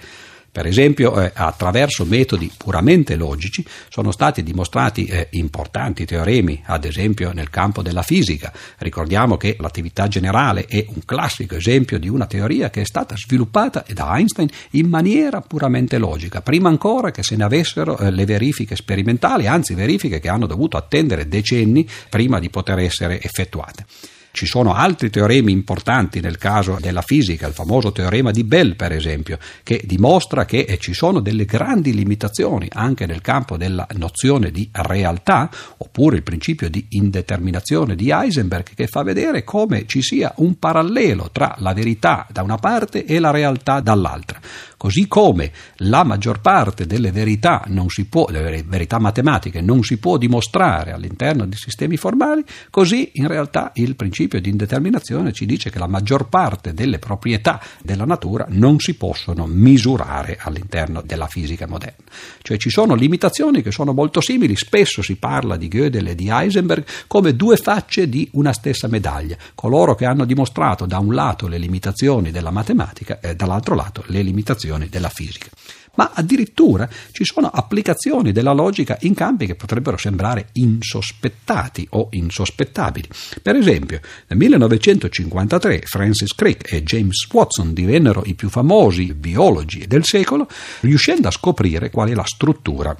Per esempio, eh, attraverso metodi puramente logici sono stati dimostrati eh, importanti teoremi, ad esempio nel campo della fisica. Ricordiamo che l'attività generale è un classico esempio di una teoria che è stata sviluppata da Einstein in maniera puramente logica, prima ancora che se ne avessero eh, le verifiche sperimentali, anzi verifiche che hanno dovuto attendere decenni prima di poter essere effettuate. Ci sono altri teoremi importanti nel caso della fisica, il famoso teorema di Bell per esempio, che dimostra che eh, ci sono delle grandi limitazioni anche nel campo della nozione di realtà, oppure il principio di indeterminazione di Heisenberg che fa vedere come ci sia un parallelo tra la verità da una parte e la realtà dall'altra. Così come la maggior parte delle verità, può, delle verità matematiche non si può dimostrare all'interno di sistemi formali, così in realtà il principio di indeterminazione ci dice che la maggior parte delle proprietà della natura non si possono misurare all'interno della fisica moderna. Cioè ci sono limitazioni che sono molto simili, spesso si parla di Gödel e di Heisenberg come due facce di una stessa medaglia, coloro che hanno dimostrato da un lato le limitazioni della matematica e dall'altro lato le limitazioni applicazioni della fisica. Ma addirittura ci sono applicazioni della logica in campi che potrebbero sembrare insospettati o insospettabili. Per esempio, nel 1953 Francis Crick e James Watson divennero i più famosi biologi del secolo, riuscendo a scoprire qual è la struttura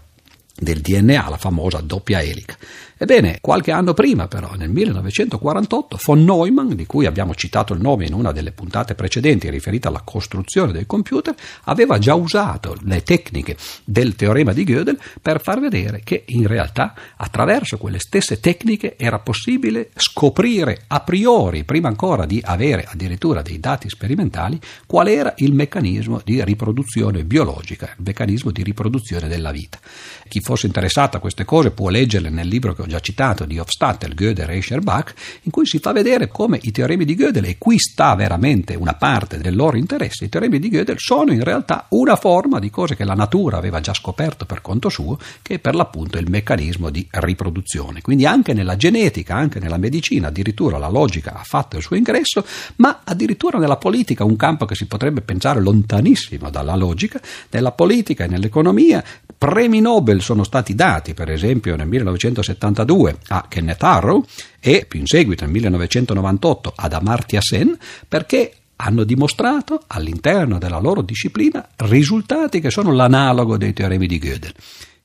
del DNA, la famosa doppia elica. Ebbene, qualche anno prima, però, nel 1948, von Neumann, di cui abbiamo citato il nome in una delle puntate precedenti riferita alla costruzione del computer, aveva già usato le tecniche del teorema di Gödel per far vedere che in realtà attraverso quelle stesse tecniche era possibile scoprire a priori, prima ancora di avere addirittura dei dati sperimentali, qual era il meccanismo di riproduzione biologica, il meccanismo di riproduzione della vita. Chi fosse interessato a queste cose può leggerle nel libro che ho già citato di Hofstadter, Gödel e Scherbach, in cui si fa vedere come i teoremi di Gödel, e qui sta veramente una parte del loro interesse, i teoremi di Gödel sono in realtà una forma di cose che la natura aveva già scoperto per conto suo, che è per l'appunto il meccanismo di riproduzione. Quindi anche nella genetica, anche nella medicina, addirittura la logica ha fatto il suo ingresso, ma addirittura nella politica, un campo che si potrebbe pensare lontanissimo dalla logica, nella politica e nell'economia Premi Nobel sono stati dati, per esempio nel 1972 a Kenneth Arrow e più in seguito nel 1998 ad Amartya Sen perché hanno dimostrato all'interno della loro disciplina risultati che sono l'analogo dei teoremi di Gödel.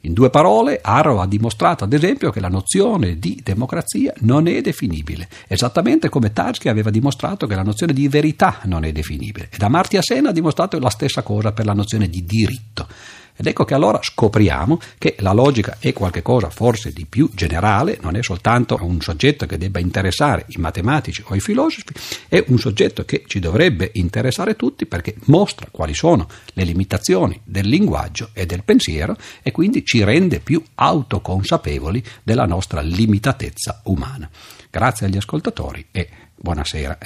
In due parole, Arrow ha dimostrato ad esempio che la nozione di democrazia non è definibile, esattamente come Tarski aveva dimostrato che la nozione di verità non è definibile. Ed Amartya Sen ha dimostrato la stessa cosa per la nozione di diritto. Ed ecco che allora scopriamo che la logica è qualcosa forse di più generale, non è soltanto un soggetto che debba interessare i matematici o i filosofi, è un soggetto che ci dovrebbe interessare tutti perché mostra quali sono le limitazioni del linguaggio e del pensiero e quindi ci rende più autoconsapevoli della nostra limitatezza umana. Grazie agli ascoltatori e buonasera.